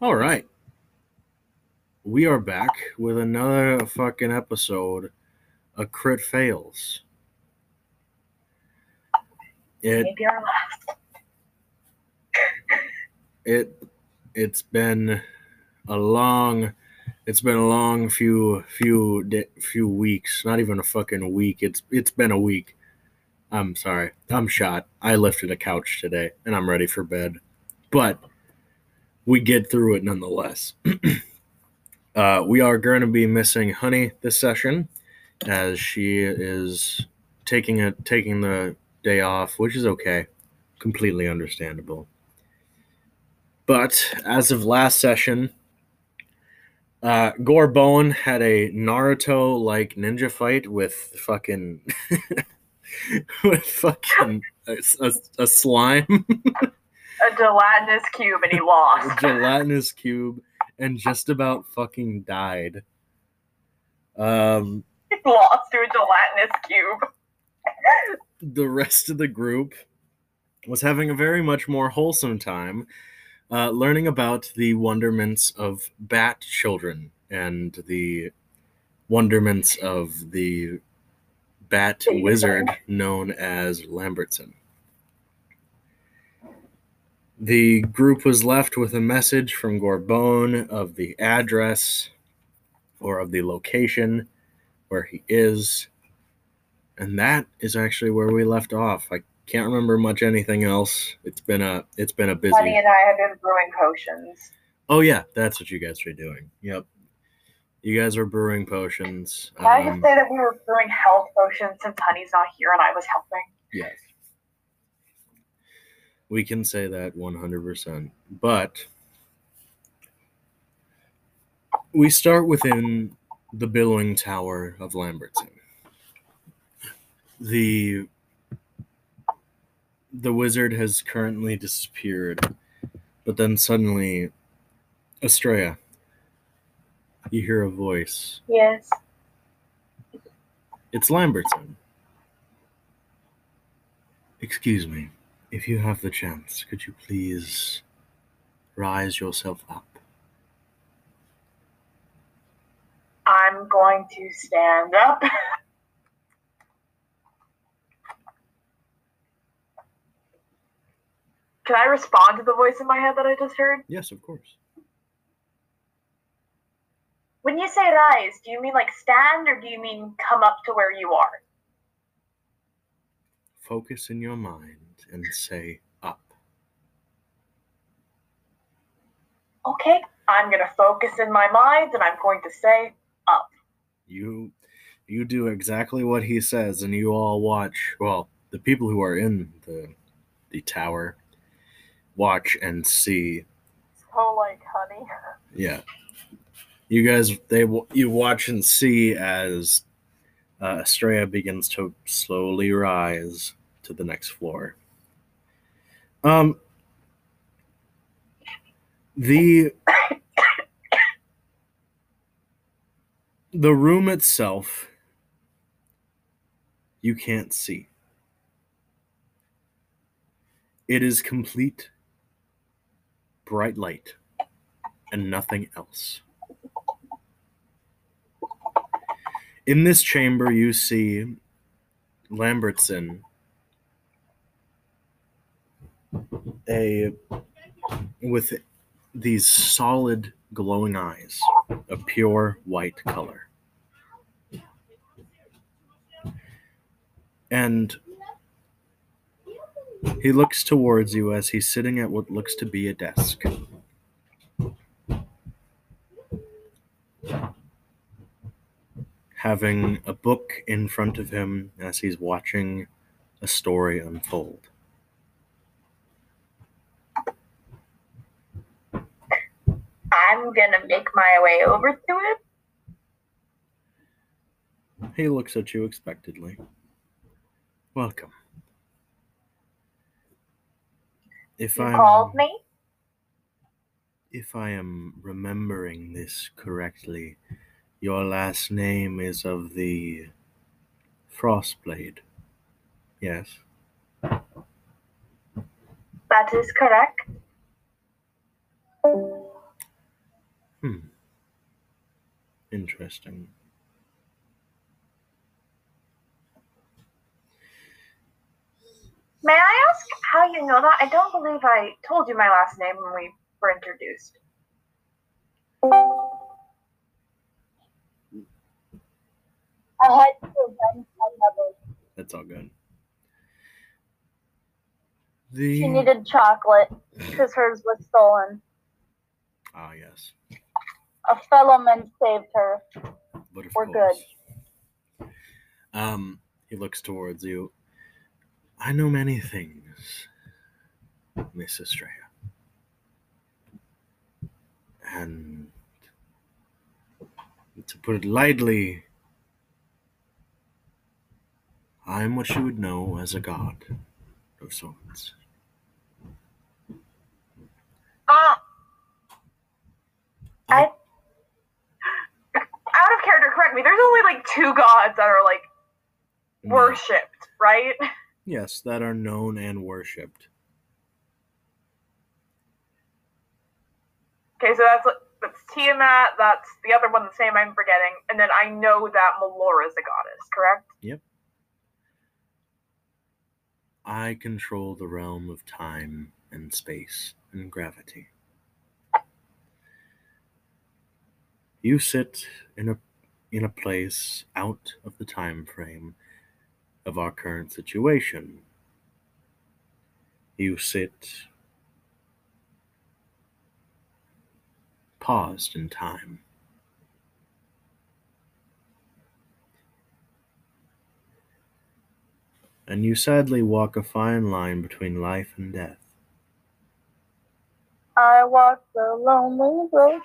All right. We are back with another fucking episode of Crit Fails. It Maybe our last. it it's been a long it's been a long few few few weeks, not even a fucking week. It's it's been a week. I'm sorry. I'm shot. I lifted a couch today and I'm ready for bed. But we get through it nonetheless. uh, we are going to be missing Honey this session as she is taking a taking the day off, which is okay. Completely understandable. But as of last session, uh, Gorbone had a Naruto like ninja fight with fucking with fucking a, a, a slime, A gelatinous cube and he lost. a gelatinous cube, and just about fucking died. Um, he lost to a gelatinous cube. the rest of the group was having a very much more wholesome time uh, learning about the wonderments of bat children and the wonderments of the bat wizard known as Lambertson. The group was left with a message from Gorbone of the address or of the location where he is and that is actually where we left off. I can't remember much anything else. It's been a it's been a busy. Honey and I have been brewing potions. Oh yeah, that's what you guys are doing. Yep, you guys are brewing potions. Can I just Um, say that we were brewing health potions since Honey's not here and I was helping? yes, we can say that one hundred percent. But we start within the billowing tower of Lambertson. The the wizard has currently disappeared, but then suddenly, Estrella, you hear a voice. Yes. It's Lambertson. Excuse me, if you have the chance, could you please rise yourself up? I'm going to stand up. Can I respond to the voice in my head that I just heard? Yes, of course. When you say rise, do you mean like stand or do you mean come up to where you are? Focus in your mind and say up. Okay, I'm going to focus in my mind and I'm going to say up. You you do exactly what he says and you all watch well, the people who are in the the tower watch and see So like honey. Yeah. You guys, they you watch and see as uh, Estrella begins to slowly rise to the next floor. Um, the the room itself, you can't see. It is complete bright light and nothing else. In this chamber, you see Lambertson, a with these solid, glowing eyes, of pure white color, and he looks towards you as he's sitting at what looks to be a desk. having a book in front of him as he's watching a story unfold. I'm going to make my way over to it. He looks at you expectantly. Welcome. If I'm called me? if I am remembering this correctly, your last name is of the Frostblade. Yes. That is correct. Hmm. Interesting. May I ask how you know that? I don't believe I told you my last name when we were introduced. I had to avenge my mother. That's all good. She needed chocolate because hers was stolen. ah yes, A fellow man saved her. but We're course. Um, he looks towards you. I know many things, Miss Estrella, and to put it lightly, I'm what you would know as a god of sorts. Uh, I, out of character, correct me. There's only like two gods that are like No. worshipped, right? Yes, that are known and worshipped. Okay, so that's that's Tiamat. That's the other one, the same I'm forgetting, and then I know that Melora is a goddess, correct? Yep. I control the realm of time and space and gravity. You sit in a in a place out of the time frame of our current situation. You sit paused in time. And you sadly walk a fine line between life and death. I walked the lonely road.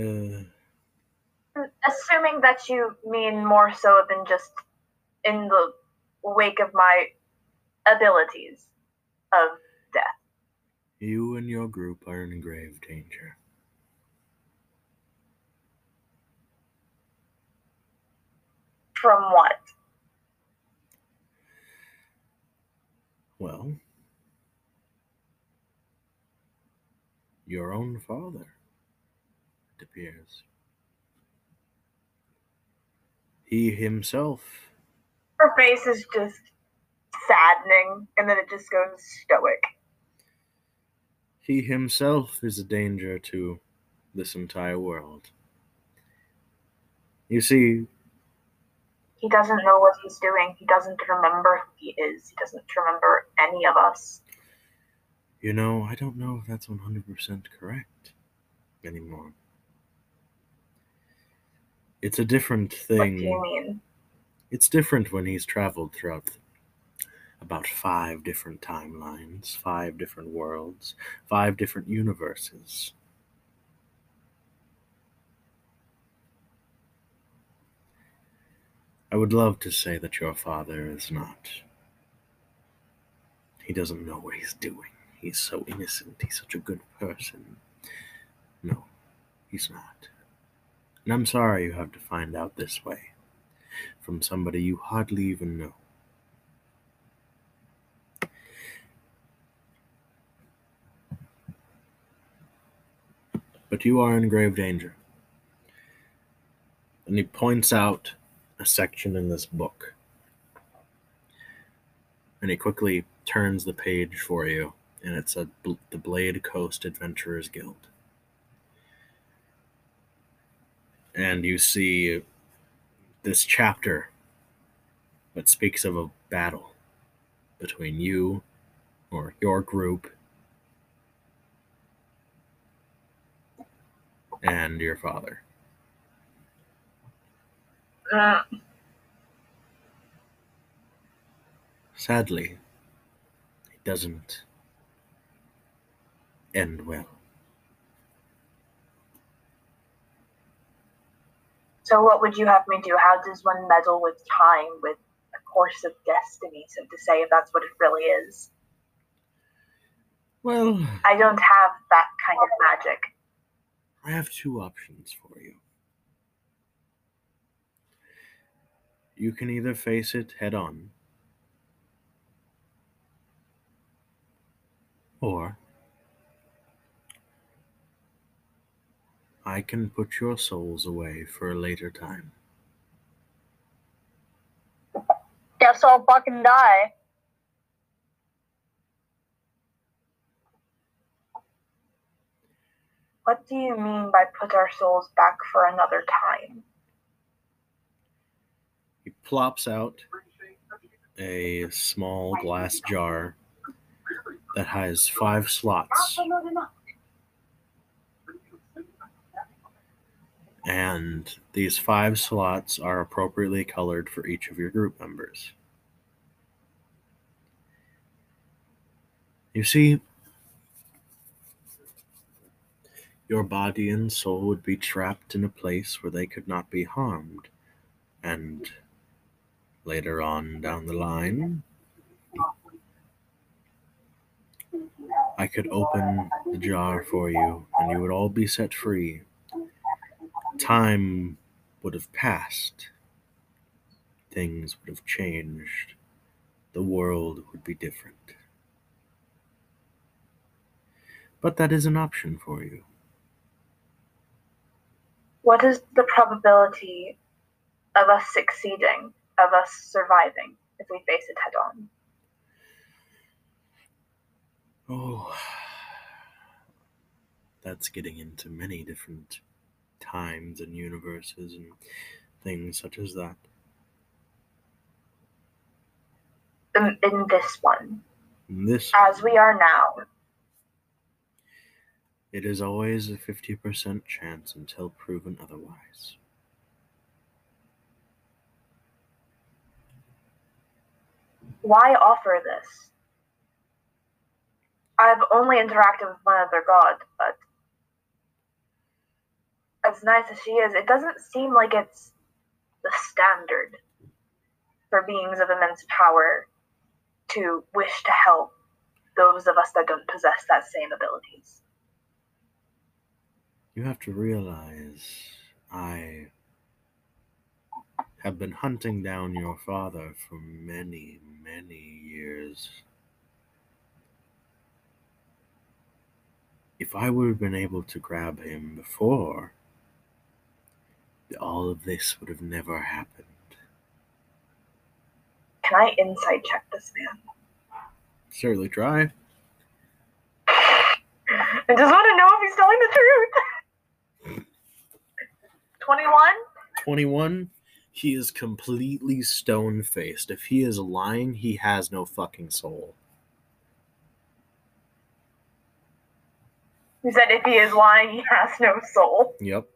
Uh, Assuming that you mean more so than just in the wake of my abilities of death. you and your group are in grave danger. From what? Well, your own father, He himself, Her face is just saddening, and then it just goes stoic. he himself is a danger to this entire world. You see, He doesn't know what he's doing. He doesn't remember who he is. He doesn't remember any of us. you know, I don't know if that's 100% correct anymore. It's a different What thing. do you mean? It's different when he's traveled throughout about five different timelines, five different worlds, five different universes. I would love to say that your father is not. He doesn't know what he's doing. He's so innocent. He's such a good person. No, he's not. And I'm sorry you have to find out this way from somebody you hardly even know. But you are in grave danger. And he points out a section in this book. And he quickly turns the page for you, and it's a, the Blade Coast Adventurers Guild. And you see this chapter that speaks of a battle between you or your group and your father. Mm, Sadly, it doesn't end well. So, what would you have me do? How does one meddle with time, with a course of destiny, so to say, if that's what it really is? Well, I don't have that kind of magic. I have two options for you. You can either face it head on, or I can put your souls away for a later time. Guess I'll fucking die. What do you mean by put our souls back for another time? He plops out a small glass jar that has five slots. And these five slots are appropriately colored for each of your group members. You see, your body and soul would be trapped in a place where they could not be harmed. And later on down the line, I could open the jar for you and you would all be set free. Time would have passed, things would have changed, the world would be different. But that is an option for you. What is the probability of us succeeding, of us surviving, if we face it head on? Oh, that's getting into many different times and universes and things such as that. In, in this one, In this, as we are now, it is always a 50% chance until proven otherwise. why offer this? I've only interacted with one other god, but as nice as she is, it doesn't seem like it's the standard for beings of immense power to wish to help those of us that don't possess that same abilities. You have to realize I have been hunting down your father for many, many years. If I would have been able to grab him before, all of this would have never happened. Can I insight check this man? Certainly try. I just want to know if he's telling the truth. 21? 21 he is completely stone faced if he is lying he has no fucking soul He said if he is lying, he has no soul. yep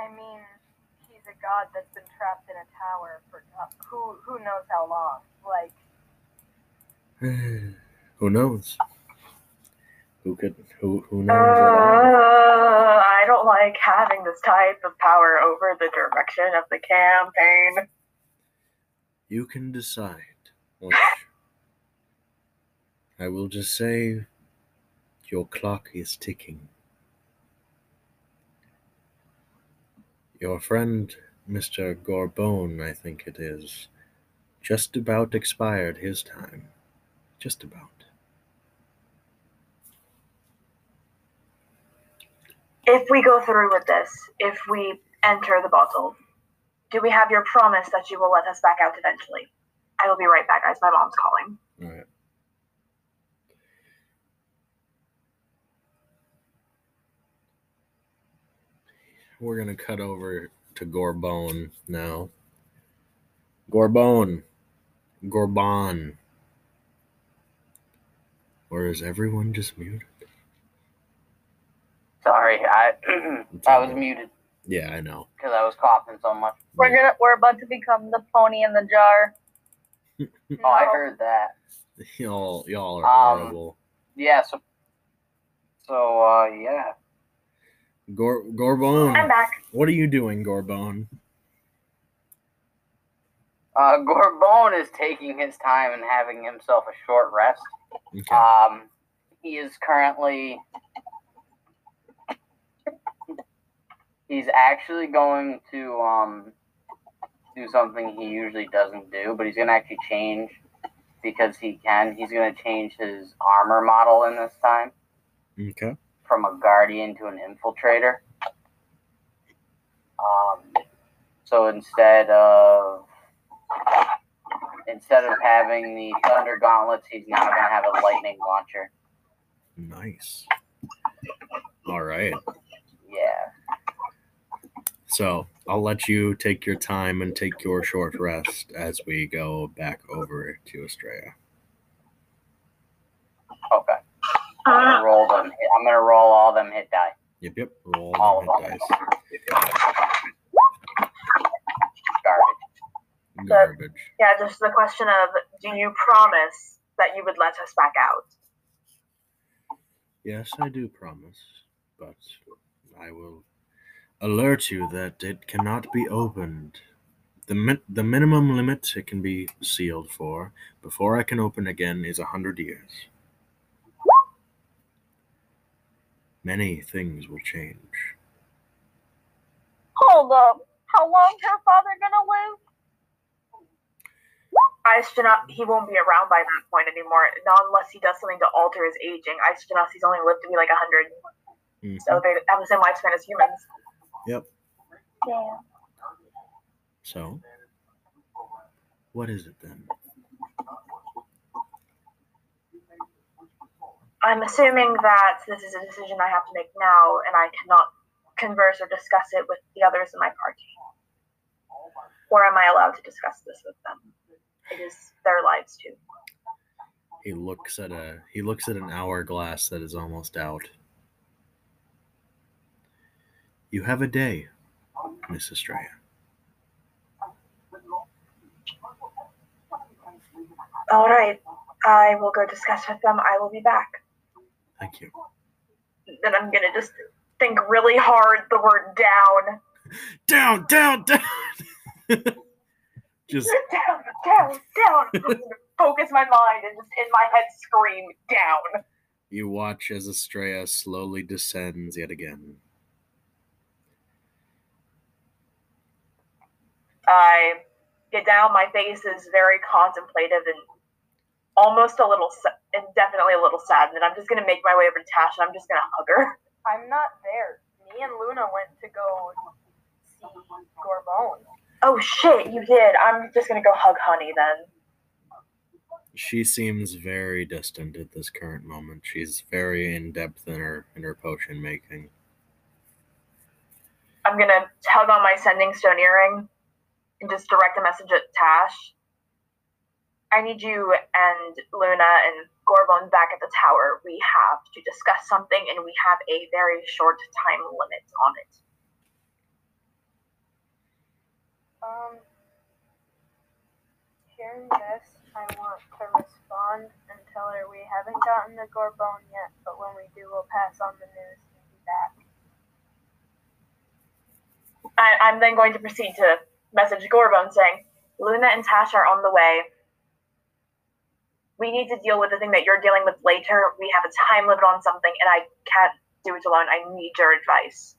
I mean, he's a god that's been trapped in a tower for uh, who who knows how long. Like, who knows who could who who Uh, knows all I don't like having this type of power over the direction of the campaign. you can decide which i will just say your clock is ticking your friend mr gorbone i think it is just about expired his time just about If we go through with this, if we enter the bottle, do we have your promise that you will let us back out eventually? I will be right back, guys. My mom's calling. All right we're gonna cut over to Gorbone now. Gorbone, Gorbon. Or is everyone just muted? Sorry, I I was muted Yeah, I know. because I was coughing so much. We're gonna we're about to become the pony in the jar. Oh, I heard that. Y'all, y'all are Um, horrible. Yeah, so so uh yeah. Gor- Gorbone. I'm Gorbone, back. what are you doing, Gorbone? Uh Gorbone is taking his time and having himself a short rest. Okay. Um he is currently he's actually going to um do something he usually doesn't do, but he's gonna actually change because he can. He's gonna change his armor model in this time. okay. From a guardian to an infiltrator. Um, so instead of instead of having the thunder gauntlets, he's now going to have a lightning launcher. Nice. All right. Yeah. So I'll let you take your time and take your short rest as we go back over to Estrella. Okay. I'm gonna roll them. I'm gonna roll all them hit die. Yep, yep. Roll All the of hit them. dice. Garbage. Garbage. Yeah, just the question of do you promise that you would let us back out? Yes, I do promise, but I will alert you that it cannot be opened. The, min- the minimum limit it can be sealed for before I can open again is a hundred years. Many things will change. Hold up. How long her father gonna live? Aishtana, he won't be around by that point anymore, not unless he does something to alter his aging. Aishtanasi's only lived to be like 100, Mhm. so they have the same lifespan as humans. Yep. Yeah. So, what is it then? I'm assuming that this is a decision I have to make now, and I cannot converse or discuss it with the others in my party. Or am I allowed to discuss this with them? It is their lives too. He looks at a he looks at an hourglass that is almost out. You have a day, Miss Estrella. All right, I will go discuss with them. I will be back. Thank you. Then I'm gonna just think really hard the word down, Down, down, down. Just down, down, down. I'm gonna Focus my mind and just in my head scream down. you watch as Estrella slowly descends yet again. I get down. My face is very contemplative and almost a little, and definitely a little sad. And then I'm just gonna make my way over to Tash, and I'm just gonna hug her. I'm not there. Me and Luna went to go see Gorbone. Oh shit, you did. I'm just gonna go hug Honey then. She seems very distant at this current moment. She's very in depth in her in her potion making. I'm gonna tug on my sending stone earring and just direct a message at Tash. I need you and Luna and Gorbone back at the tower. We have to discuss something and we have a very short time limit on it. Um, hearing this, I want to respond and tell her we haven't gotten the Gorbone yet, but when we do, we'll pass on the news and be back. I, I'm then going to proceed to message Gorbone saying, Luna and Tash are on the way. We need to deal with the thing that you're dealing with later. We have a time limit on something, and I can't do it alone. I need your advice.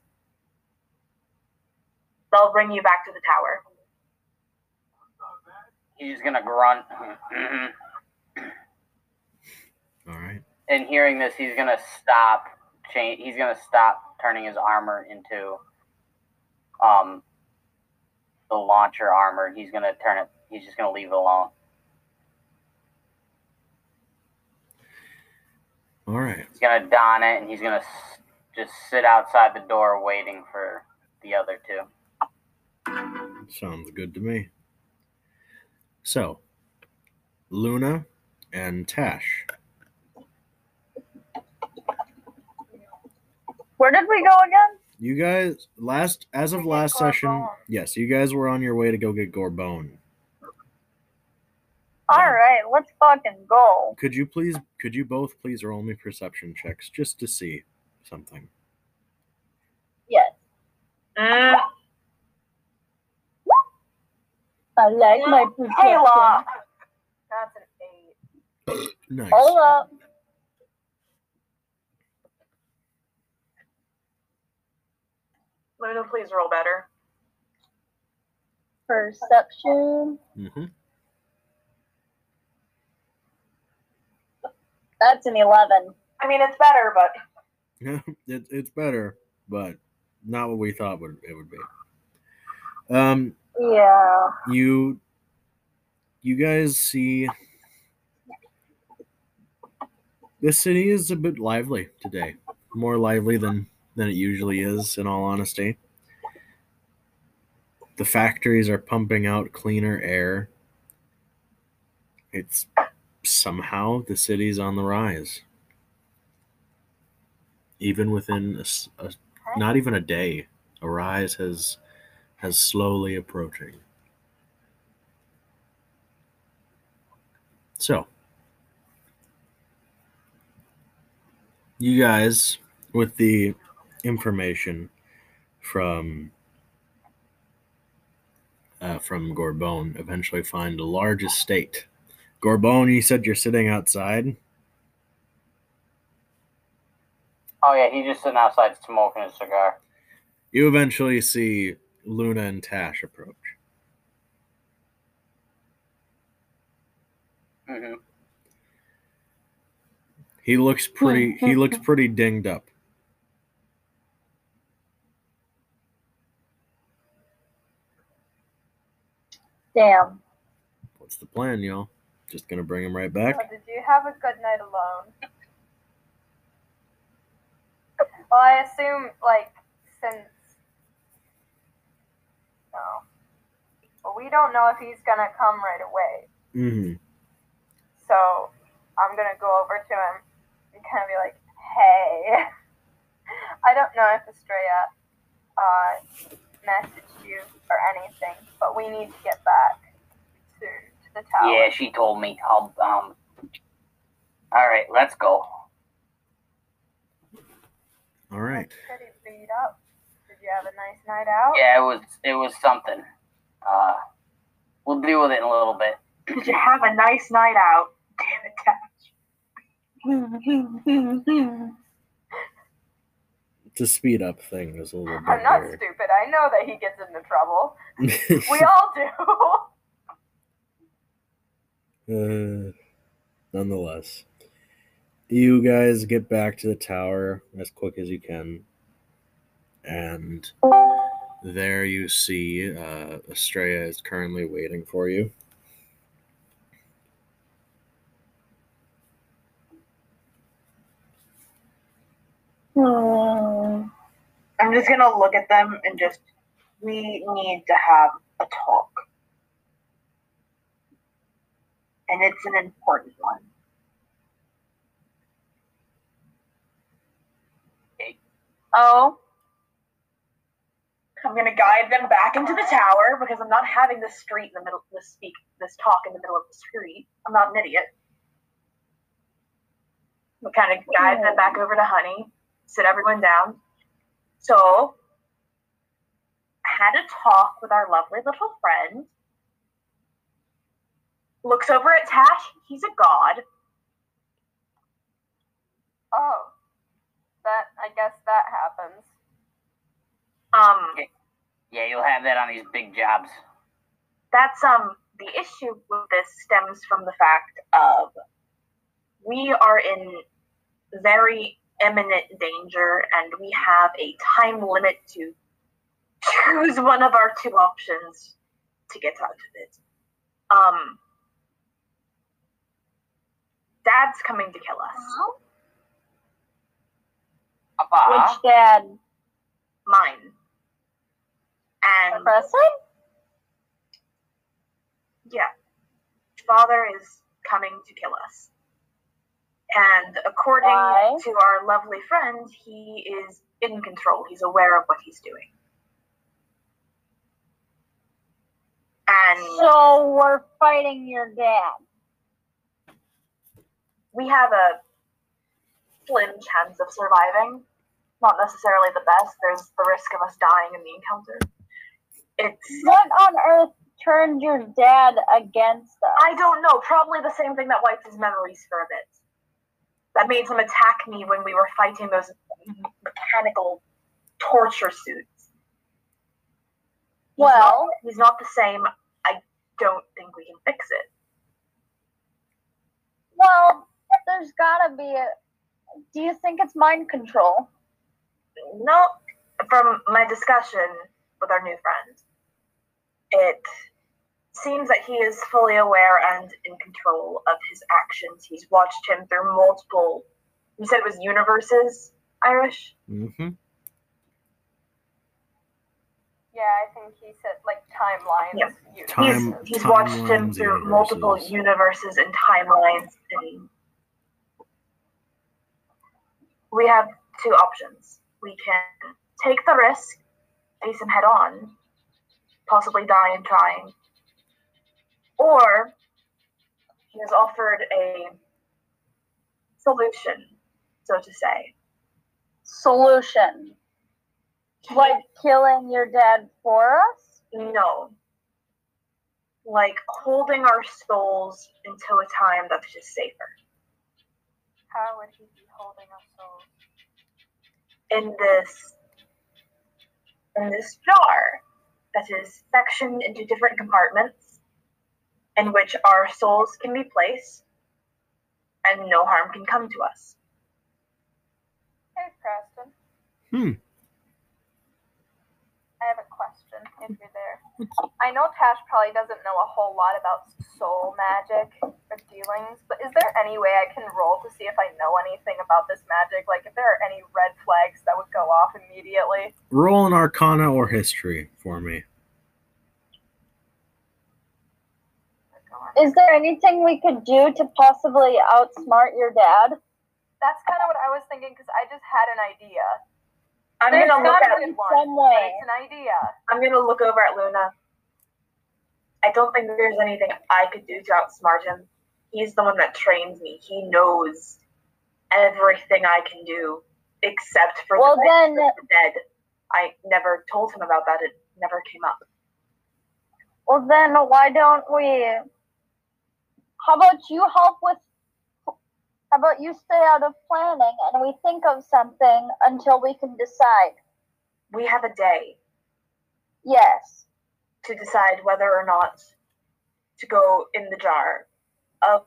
They'll bring you back to the tower. He's gonna grunt. All right. and hearing this, he's gonna stop. Change. He's gonna stop turning his armor into um the launcher armor. He's gonna turn it. He's just gonna leave it alone. All right. He's gonna don it, and he's gonna s- just sit outside the door waiting for the other two. Sounds good to me. So, Luna and Tash. Where did we go again? You guys last as of last session, yes, you guys were on your way to go get Gorbone. All right, let's fucking go. Could you please could you both please roll me perception checks just to see something? Yes, Mm, I like my perception. Kayla! That's an eight. Nice. Hold up. Luna, please roll better. Perception. hmm That's an 11. I mean, it's better, but it, it's better, but not what we thought would it would be. Um, Yeah. you you guys see the city is a bit lively today more lively than than it usually is in all honesty the factories are pumping out cleaner air it's somehow the city's on the rise even within a, a- not even a day a rise has has slowly approaching So, you guys, with the information from uh, from Gorbone, eventually find a large estate. Gorbone, you said you're sitting outside. Oh yeah, he's just sitting outside smoking a cigar. You eventually see Luna and Tash approach. hmm He looks pretty. he looks pretty dinged up. Damn. What's the plan, y'all? Just gonna bring him right back. Oh, did you have a good night alone? well, I assume, like, since. No. Well, we don't know if he's gonna come right away. hmm So I'm gonna go over to him and kind of be like, "Hey, I don't know if Estrella uh, messaged you or anything, but we need to get back the tower." Yeah, she told me. I'll um. All right, let's go. All right. Pretty beat up. Did you have a nice night out? Yeah, it was it was something. Uh, we'll deal with it in a little bit. Did you have a nice night out? Damn it, Tash. To speed up thing things a little bit. I'm not here. stupid. I know that he gets into trouble. We all do. Uh, nonetheless, you guys get back to the tower as quick as you can, and there you see uh, Estrella is currently waiting for you. Hmm. I'm just gonna look at them and just. We need to have a talk. And it's an important one. Oh. I'm gonna guide them back into the tower because I'm not having this street in the middle, this speak, this talk in the middle of the street. I'm not an idiot. We kind of guide them back over to Honey, sit everyone down. So, had a talk with our lovely little friend. Looks over at Tash. He's a god. Oh, that I guess that happens. Um, Yeah, you'll have that on these big jobs. that's um the issue with this stems from the fact of we are in very imminent danger and we have a time limit to choose one of our two options to get out of it. Um Dad's coming to kill us. Papa. Which dad? Mine. And Preston? Yeah. Father is coming to kill us. And according Why? to our lovely friend, he is in control. He's aware of what he's doing. And So we're fighting your dad. We have a slim chance of surviving. Not necessarily the best. There's the risk of us dying in the encounter. It's What on earth turned your dad against us? I don't know. Probably the same thing that wiped his memories for a bit. That made him attack me when we were fighting those mechanical torture suits. He's Well- not, he's not the same. I don't think we can fix it. Well, there's gotta be a, do you think it's mind control? No, from my discussion with our new friend, it seems that he is fully aware and in control of his actions. He's watched him through multiple, you said it was universes, Irish? Mm-hmm. Yeah, I think he said like timelines. Yep. Time- he's he's watched him timelines, through multiple universes. universes and timelines and we have two options. We can take the risk, face him head on, possibly die in trying. Or he has offered a solution, so to say. Solution. Like killing your dad for us? No. Like holding our souls until a time that's just safer. How would he be holding us souls? in this in this jar that is sectioned into different compartments in which our souls can be placed and no harm can come to us. Hey, Preston. Hmm. I have a question if you're there. I know Tash probably doesn't know a whole lot about soul magic or dealings, but is there any way I can roll to see if I know anything about this magic? Like, if there are any red flags that would go off immediately? Roll an Arcana or History for me. Is there anything we could do to possibly outsmart your dad? That's kind of what I was thinking because I just had an idea. I'm There's gonna look at be Good one, some way. It's an idea. I'm gonna look over at Luna. I don't think there's anything I could do to outsmart him. He's the one that trains me. He knows everything I can do except for Well, the, then- the dead. I never told him about that. It never came up. Well, then why don't we? How about you help with? How about you stay out of planning and we think of something until we can decide? We have a day Yes. to decide whether or not to go in the jar. Uh,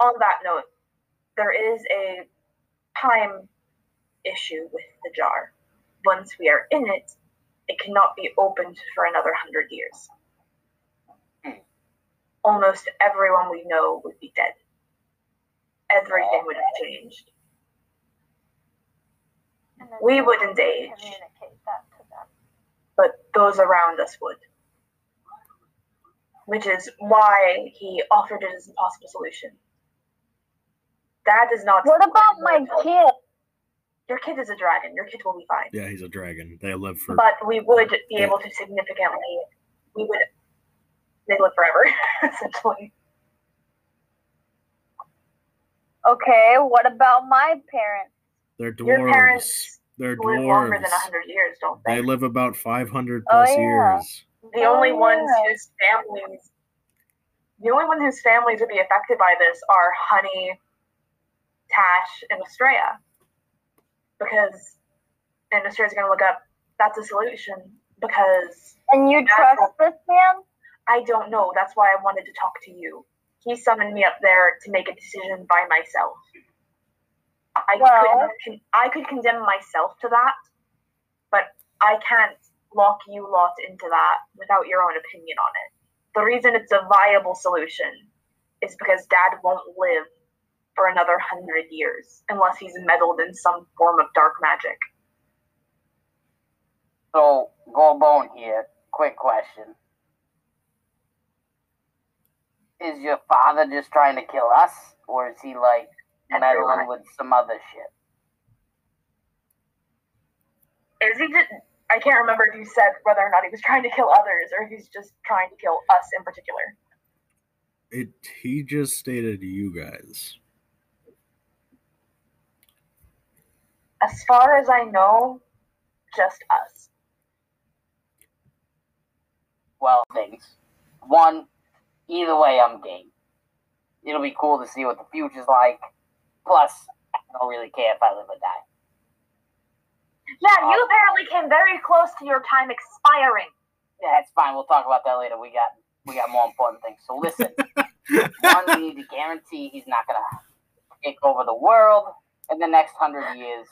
on that note, there is a time issue with the jar. Once we are in it, it cannot be opened for another hundred years. Hmm. Almost everyone we know would be dead. Everything would have changed. We wouldn't age. Communicate that to them. but those around us would. Which is why he offered it as a possible solution. That is not. What about my kid? Your kid is a dragon. Your kid will be fine. Yeah, he's a dragon. They live for. But we would be able to significantly. We would. They live forever, essentially. Okay. What about my parents? They're dwarves. Your parents They're live longer dwarves. than hundred years, don't they? They live about 500 plus Oh, plus yeah. years. the only Oh, ones yeah. whose families the only ones whose families would be affected by this are honey tash and Estrella because and Estrella's gonna look up that's a solution because And you trust this man? i don't know that's why i wanted to talk to you he summoned me up there to make a decision by myself i Well- couldn't con- i could condemn myself to that but i can't lock you lot into that without your own opinion on it the reason it's a viable solution is because dad won't live for another hundred years unless he's meddled in some form of dark magic So, Goldbone here. Quick question. Is your father just trying to kill us, or is he like meddling with some other shit? is he just I can't remember if you said whether or not he was trying to kill others or if he's just trying to kill us in particular. It. He just stated you guys. As far as I know, just us. Well, things. One, either way, I'm game. It'll be cool to see what the future's like. Plus, I don't really care if I live or die. Yeah, you uh, apparently came very close to your time expiring. Yeah, it's fine. We'll talk about that later. We got we got more important things. So listen, one, we need to guarantee he's not gonna take over the world. in the next hundred years,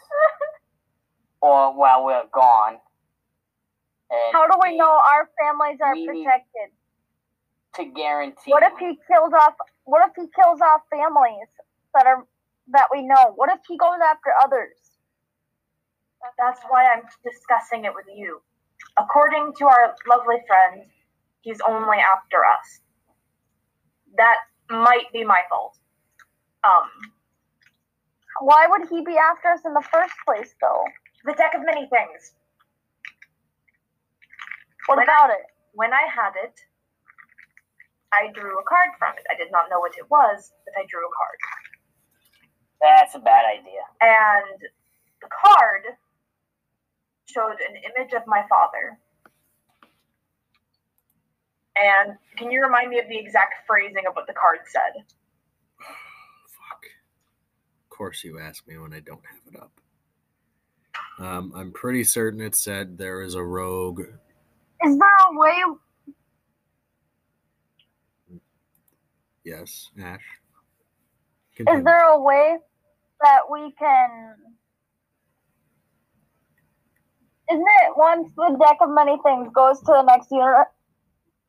or while we're gone. And How do we know our families are we need- protected? To guarantee? What if he kills off? What if he kills off families that are that we know? What if he goes after others? That's why I'm discussing it with you. According to our lovely friend, he's only after us. That might be my fault. Um, Why would he be after us in the first place, though? the deck of many things. What When about it? When I had it, I drew a card from it. I did not know what it was, but I drew a card. That's a bad idea. And the card showed an image of my father. And can you remind me of the exact phrasing of what the card said? Fuck. Of course you ask me when I don't have it up. Um, I'm pretty certain it said there is a rogue. Is there a way? Yes, Ash. Is there a way that we can? Isn't it once the deck of many things goes to the next user,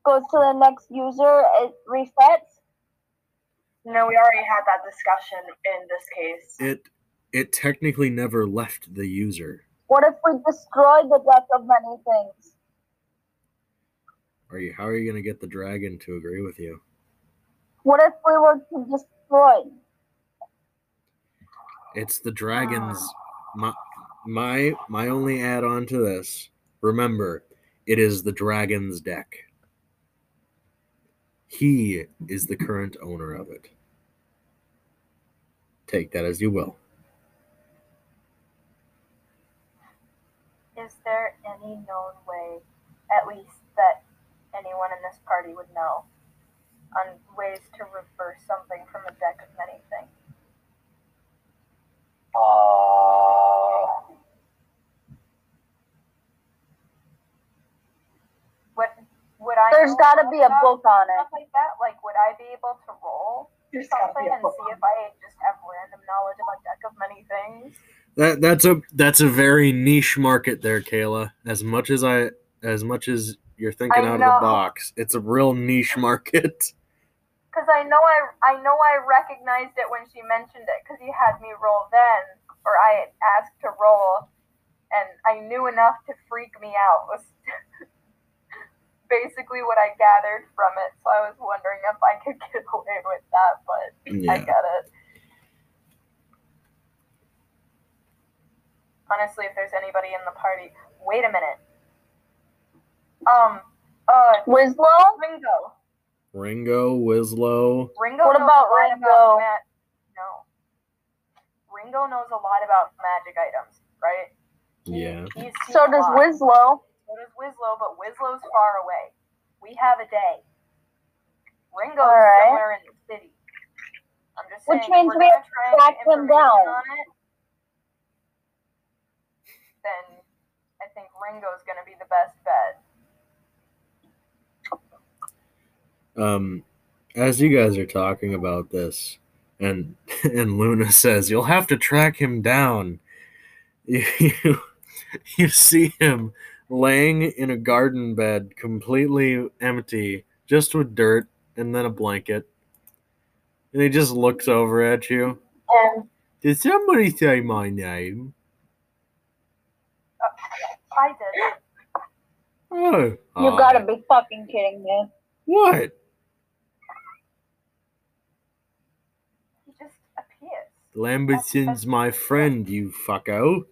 goes to the next user, it resets? No, we already had that discussion in this case. it it technically never left the user. What if we destroy the deck of many things? Are you how are you gonna get the dragon to agree with you? What if we were to destroy? It's the dragon's my my my only add on to this. Remember, it is the dragon's deck. He is the current owner of it. Take that as you will. Is there any known way, at least that anyone in this party would know, on ways to reverse something from a deck of many things? Uh, Would would I? There's know got to be a book on it. Stuff like that. Like, would I be able to roll There's something and see if I just have random knowledge of a deck of many things? That that's a that's a very niche market there, Kayla. As much as I as much as you're thinking I out of the box, it's a real niche market. Because I know I I know I recognized it when she mentioned it because you had me roll then, or I had asked to roll, and I knew enough to freak me out. Was basically what I gathered from it. So I was wondering if I could get away with that, but I Yeah. get it. Honestly, if there's anybody in the party, wait a minute. Um, uh, Winslow? Ringo. Ringo, Wislow. Ringo What about Ringo? about ma- no. Ringo knows a lot about magic items, right? He- Yeah. He's So does lot. Winslow. So does Wislow, but Wislow's far away. We have a day. Ringo's Alright. somewhere in the city. I'm just Which saying, means we're we gonna have to track him down. It, then I think Ringo's gonna be the best bet. Um, as you guys are talking about this, and and Luna says you'll have to track him down. You you see him laying in a garden bed, completely empty, just with dirt and then a blanket, and he just looks over at you. And Did somebody say my name? I did. Oh, You gotta be fucking kidding me. what? He just appears. Lambertson's my friend, you fucko.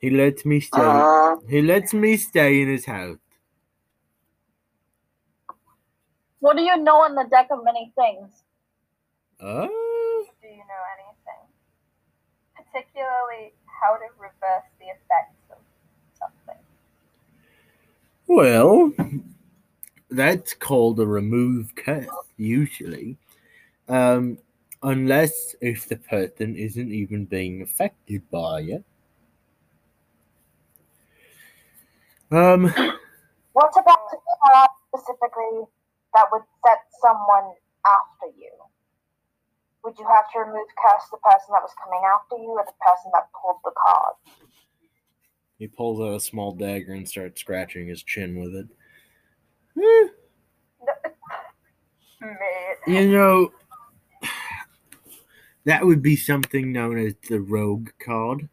He lets me stay. He lets me stay in his house. What do you know in the deck of many things? Uh, Do you know anything? Particularly how to reverse the effects of something. well, that's called a remove curse, usually. Um, unless if the person isn't even being affected by it. Um, what's about specifically that would set someone after you? would you have to remove cast the person that was coming after you or the person that pulled the card? He pulls out a small dagger and starts scratching his chin with it. Eh. You know, that would be something known as the rogue card.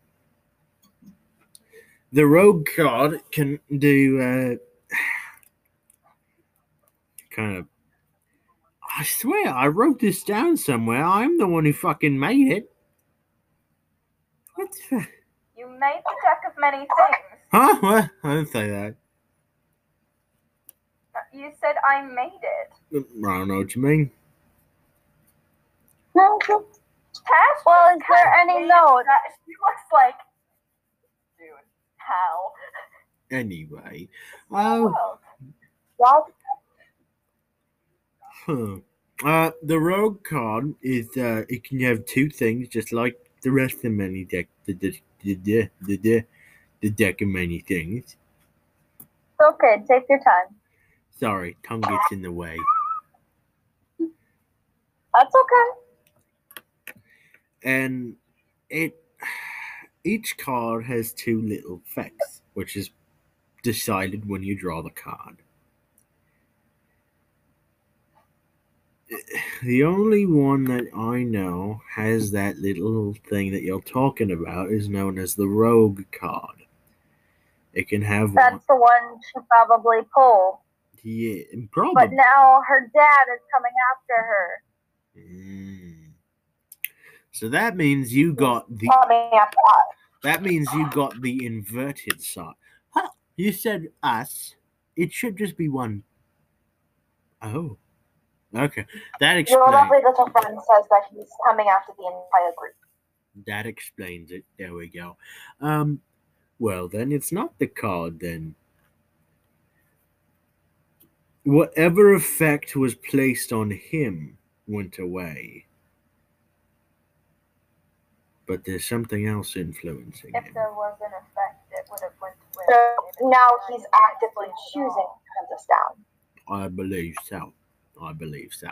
The rogue card can do uh, kind of. I swear, I wrote this down somewhere. I'm the one who fucking made it. What the? You made the deck of many things. Huh? What? I didn't say that. You said I made it. I don't know what you mean. Tash Well, just is there any made note? She looks like, dude, how? Anyway, oh. Well, Well, Huh. Uh, the rogue card is uh, it can have two things, just like the rest of the many deck, the the the the the, the, the deck of many things. Okay. Take your time. Sorry, tongue gets in the way. That's okay. And it each card has two little effects, which is decided when you draw the card. The only one that I know has that little thing that you're talking about is known as the rogue card. It can have one. That's the one she probably pulled. Yeah, probably. But now her dad is coming after her. Mm. So that means you got the coming after us. That means you got the inverted side. Huh? You said us. It should just be one. Oh. Okay. That explains. Your lovely little friend says that he's coming after the entire group. that explains it. There we go. Um well then it's not the card then. Whatever effect was placed on him went away. But there's something else influencing it. if him. there was an effect, it would have went with. So now he's actively choosing to hunt us down. I believe so. I believe so.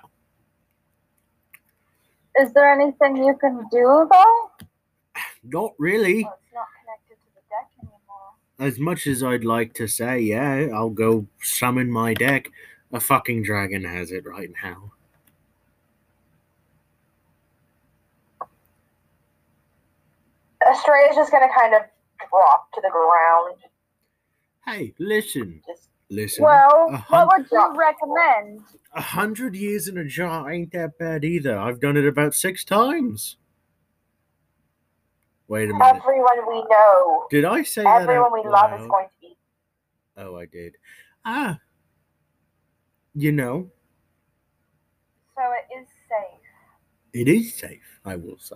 Is there anything you can do though? Not really. Well, it's not connected to the deck anymore. As much as I'd like to say, yeah, I'll go summon my deck. A fucking dragon has it right now. Estrella's just gonna kind of drop to the ground. Hey, listen, Just listen. Well, what would you recommend? a hundred years in a jar ain't that bad either. I've done it about six times. Wait a minute. everyone we know, Did I say that? everyone we love is going to be. Oh, I did. Ah. You know, So it is safe. it is safe, I will say.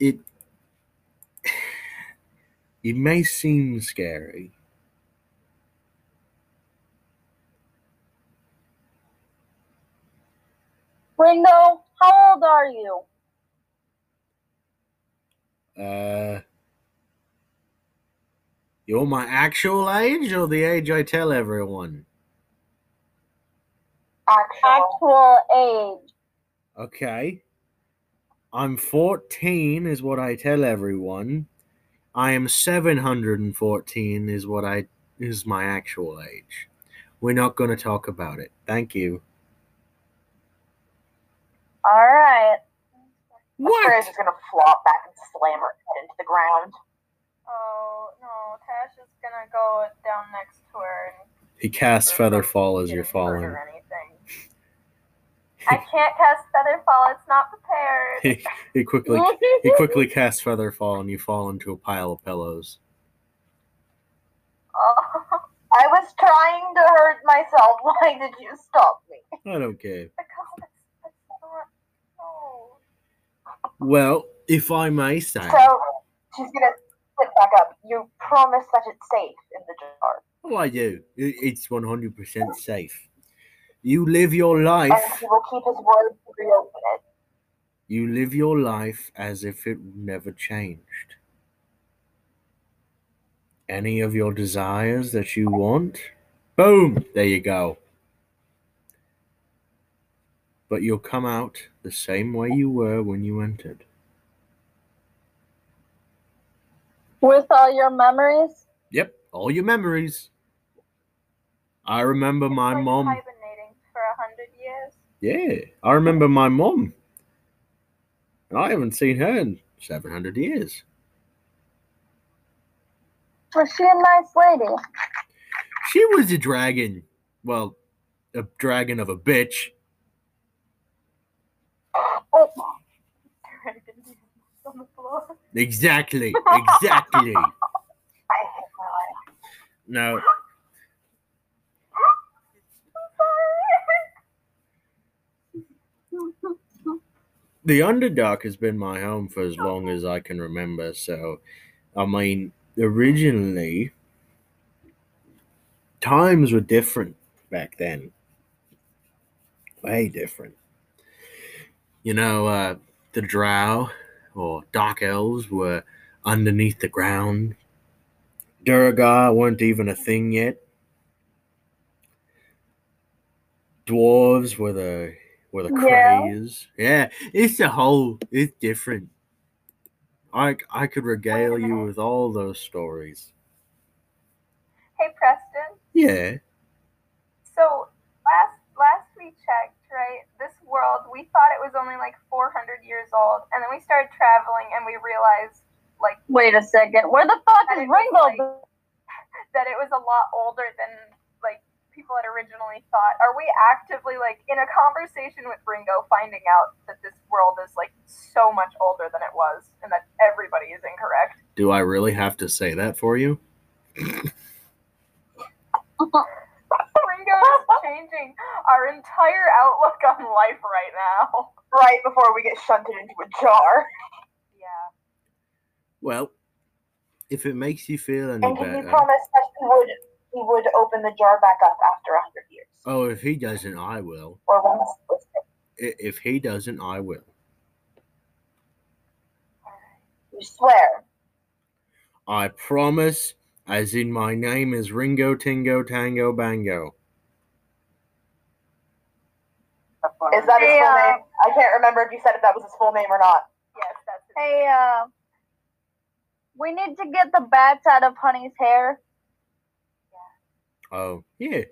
It it may seem scary. Ringo, how old are you? Uh You're my actual age or the age I tell everyone? Actual. Actual age. Okay. I'm 14 is what I tell everyone. I am 714 is what I is my actual age. We're not going to talk about it. Thank you. All right. Estrella's just gonna flop back and slam her head into the ground. Oh no, Tash is gonna go down next to her and He casts Featherfall as you're hurt falling. I can't cast Featherfall. It's not prepared. He, quickly he quickly casts Featherfall and you fall into a pile of pillows. Oh, I was trying to hurt myself. Why did you stop me? I don't care. because it's, it's not. No. Well, if I may say, So she's gonna sit back up. You promise that it's safe in the jar, oh, I do. It's 100% safe. You live your and life. he will keep his word to reopen it. You live your life as if it never changed. Any of your desires that you want, boom, there you go. but you'll come out the same way you were when you entered. With all your memories? Yep, all your memories. I remember my mom. hibernating for a hundred years. Yeah, I remember my mom. And I haven't seen her in 700 years. Was she a nice lady? She was a dragon. Well, a dragon of a bitch. Oh, Dragon on the floor. Exactly, exactly. I hate my life. No, the Underdark has been my home for as long as I can remember. So, I mean, originally, times were different back then. Way different. You know, uh, the Drow or Dark Elves were underneath the ground. Duergar weren't even a thing yet. Dwarves were the were the Yeah. craze. Yeah, it's a whole. It's different. I I could regale you with all those stories. Hey Preston. Yeah. So last last we checked, right? This world we thought it was only like 400 years old, and then we started traveling and we realized like wait a second. Where the fuck is And it was Ringo? like- that it was a lot older than like people had originally thought. Are we actively like in a conversation with Ringo finding out that this world is like so much older than it was and that everybody is incorrect? Do I really have to say that for you? Ringo is changing our entire outlook on life right now. Right before we get shunted into a jar. Yeah. Well, if it makes you feel any And he better. promised that he would he would open the jar back up after a hundred years. Oh, if he doesn't, I will. Or when it's listed. I- If he doesn't, I will. You swear. I promise, as in my name is Ringo Tingo Tango Bango. Is that his full uh, name? I can't remember if you said if that was his full name or not. Yes, that's it. Hey, uh, we need to get the bats out of Honey's hair. Oh, yeah.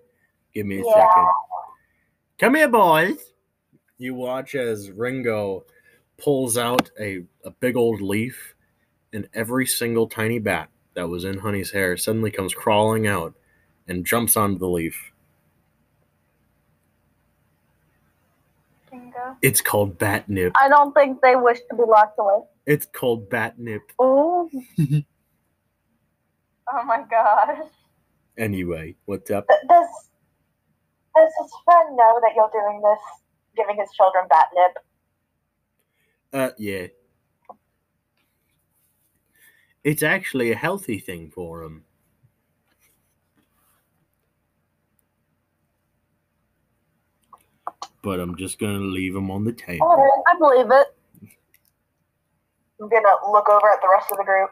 Give me a Yeah. second. Come here, boys. You watch as Ringo pulls out a, a big old leaf, and every single tiny bat that was in Honey's hair suddenly comes crawling out and jumps onto the leaf. Ringo. It's called Batnip. I don't think they wish to be locked away. It's called Batnip. Oh, Oh my gosh. Anyway, what's up? Does does his friend know that you're doing this, giving his children batnip? Uh, yeah. It's actually a healthy thing for him. But I'm just gonna leave him on the table. I believe it. I'm gonna look over at the rest of the group.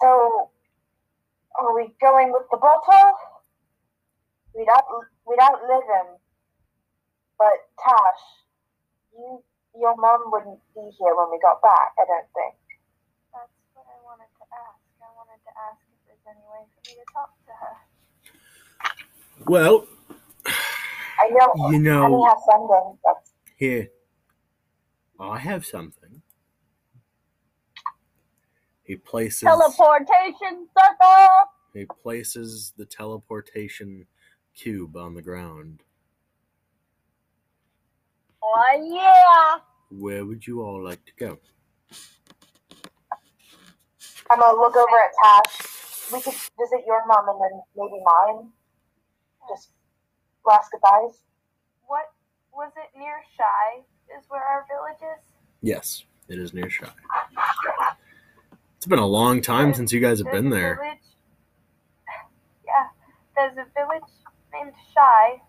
So, are we going with the bottle? We'd out we'd outlive him, but Tash, you your mom wouldn't be here when we got back. I don't think. That's what I wanted to ask. I wanted to ask if there's any way for me to talk to her. Well, I know. you Honey know, has something. That's here. I have something. He places Teleportation circle. he places the teleportation cube on the ground. Oh yeah. Where would you all like to go? I'm gonna look over at Tash. We could visit your mom and then maybe mine. Just last goodbyes. What was it near Shy? Is where our village is? Yes, it is near Shy. It's been a long time since you guys have been there. Village, yeah, there's a village named Shy.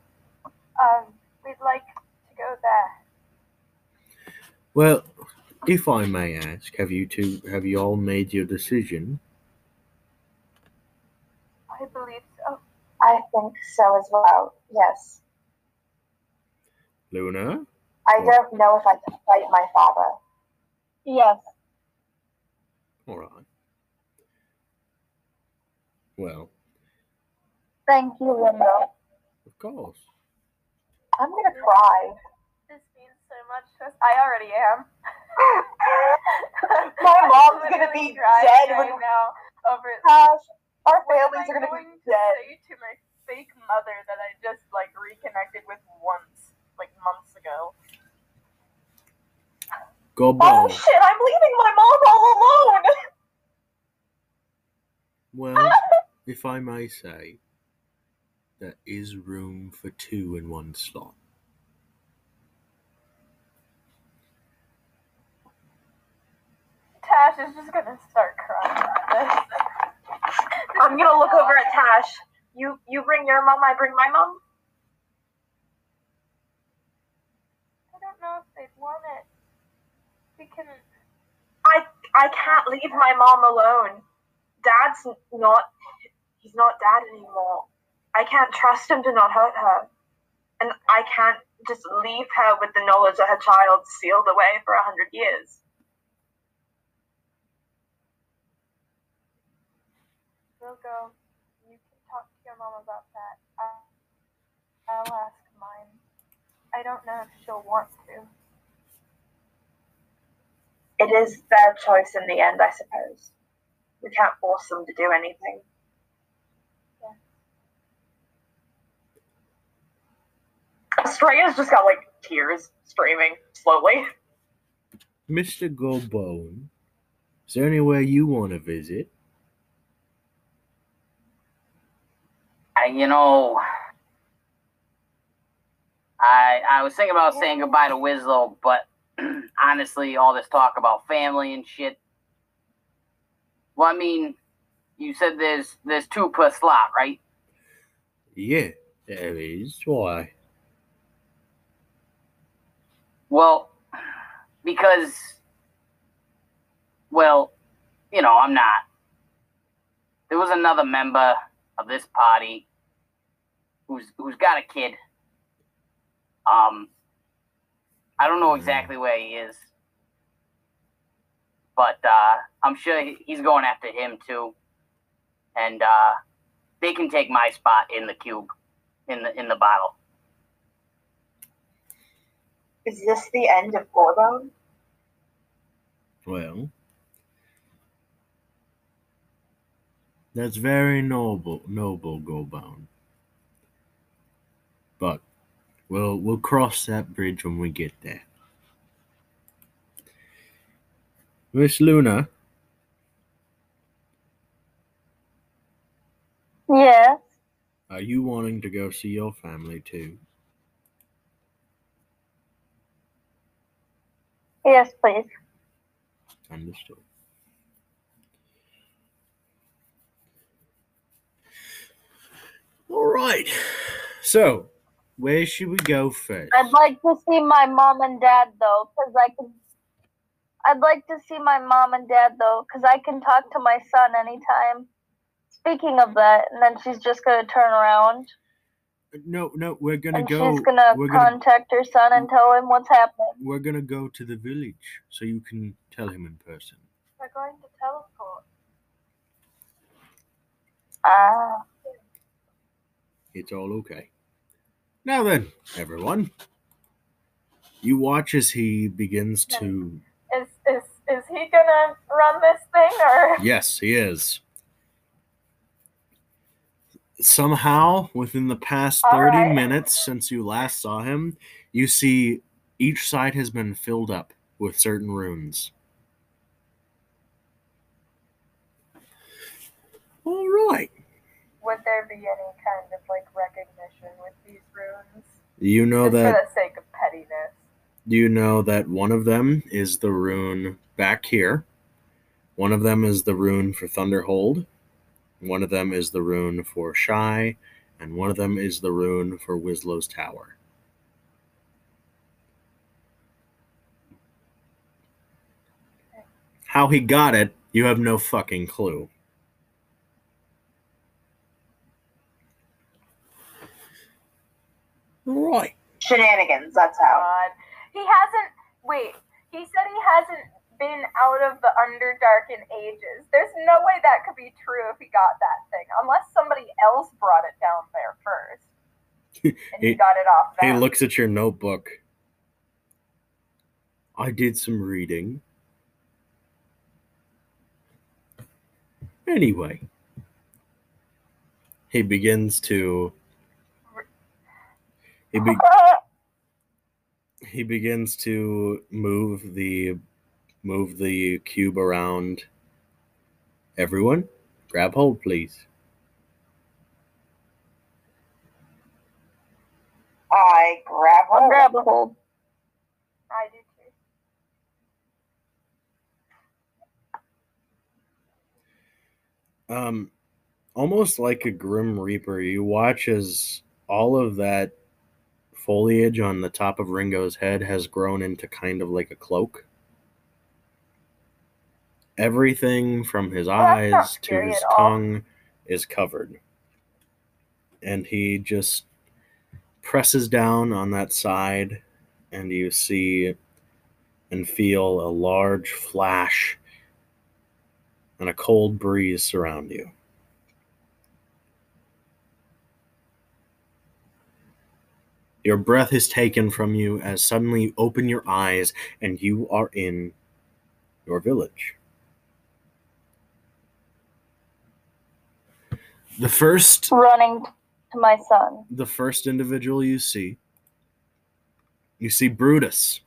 Um, we'd like to go there. Well, if I may ask, have you two have you all made your decision? I believe so. I think so as well. Yes. Luna? I don't know if I can fight my father. Yes. All right. Well, Thank you, Linda. of course. I'm gonna cry. This means so much to us. I already am. My mom's gonna be crying dead right when- now over Gosh, our families are gonna going be to dead. say to my fake mother that I just like reconnected with once, like months ago. Go Oh shit, I'm leaving my mom all alone! Well, if I may say, there is room for two in one slot. Tash is just gonna start crying. I'm gonna look over at Tash. You you bring your mom, I bring my mom? I don't know if they'd want it. Can. I I can't leave my mom alone. Dad's not he's not dad anymore. I can't trust him to not hurt her. And I can't just leave her with the knowledge that her child's sealed away for a hundred years. We'll go. You can talk to your mom about that. I, I'll ask mine. I don't know if she'll want to. It is their choice in the end, I suppose. We can't force them to do anything. Estrella's just got like tears streaming slowly. Mr. Gorbone, is there anywhere you want to visit? I, you know, I I was thinking about saying goodbye to Winslow, but honestly, all this talk about family and shit. Well, I mean, you said there's there's two per slot, right? Yeah, there is. Why? Well, because, well, you know, I'm not. There was another member of this party who's who's got a kid. Um, I don't know exactly where he is, but uh, I'm sure he's going after him too, and uh, they can take my spot in the cube, in the in the bottle. Is this the end of Gorbone? Well, that's very noble, noble, Gorbone. But we'll we'll cross that bridge when we get there. Miss Luna, Yes. are you wanting to go see your family too? Yes, please. Understood. All right. So, where should we go first? I'd like to see my mom and dad though, because I can. I'd like to see my mom and dad though, because I can talk to my son anytime. Speaking of that, and then she's just gonna turn around No, no, we're gonna and go. she's gonna we're gonna contact her son and tell him what's happening. we're gonna go to the village so you can tell him in person. We're going to teleport. Ah, It's all okay. Now then, everyone, you watch as he begins to. Is is is he gonna run this thing or? Yes, he is. Somehow, within the past 30 right. minutes since you last saw him, you see each side has been filled up with certain runes. All right. Would there be any kind of like recognition with these runes? You know Just that for the sake of pettiness. Do you know that one of them is the rune back here? One of them is the rune for Thunderhold. One of them is the rune for Shy. And one of them is the rune for Wislow's Tower. How he got it, you have no fucking clue. Right. Shenanigans, that's how. God. He hasn't. Wait. He said he hasn't been out of the Underdark in ages. There's no way that could be true if he got that thing, unless somebody else brought it down there first. And he, He- got it off He looks at your notebook. I did some reading. Anyway, he begins to. He, be, he begins to move the move the cube around. Everyone, grab hold, please. I grab I'll grab a hold. I do too. um almost like a grim reaper you watch as all of that foliage on the top of ringo's head has grown into kind of like a cloak. Everything from his eyes to his tongue is covered. And he just presses down on that side and you see and feel a large flash and a cold breeze surround you. Your breath is taken from you as suddenly you open your eyes and you are in your village. The first Running to my son. the first individual you see you see Brutus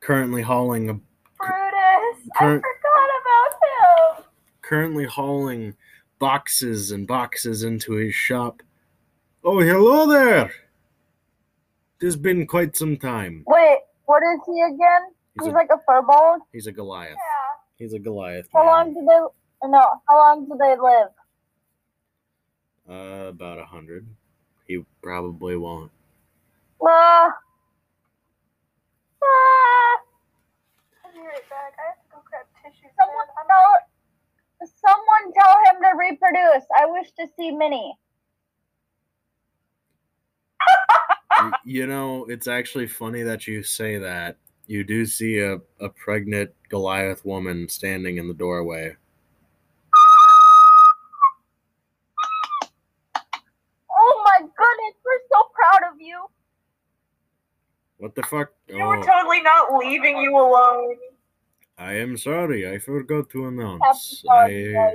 currently hauling a Brutus! I forgot about him! currently hauling boxes and boxes into his shop. Oh, hello there. It's been quite some time. Wait, what is he again? He's He's a, like a furball. he's a Goliath. Yeah. He's a Goliath. How man. long do they? No, how long do they live? Uh, about a hundred. He probably won't. Uh, ah, I'll be right back. I have to go grab tissues. someone tell, someone tell him to reproduce. I wish to see Minnie. Y- you know, it's actually funny that you say that. You do see a, a pregnant Goliath woman standing in the doorway. Oh my goodness, we're so proud of you. What the fuck? You were Oh, totally not leaving you alone. I am sorry. I forgot to announce. I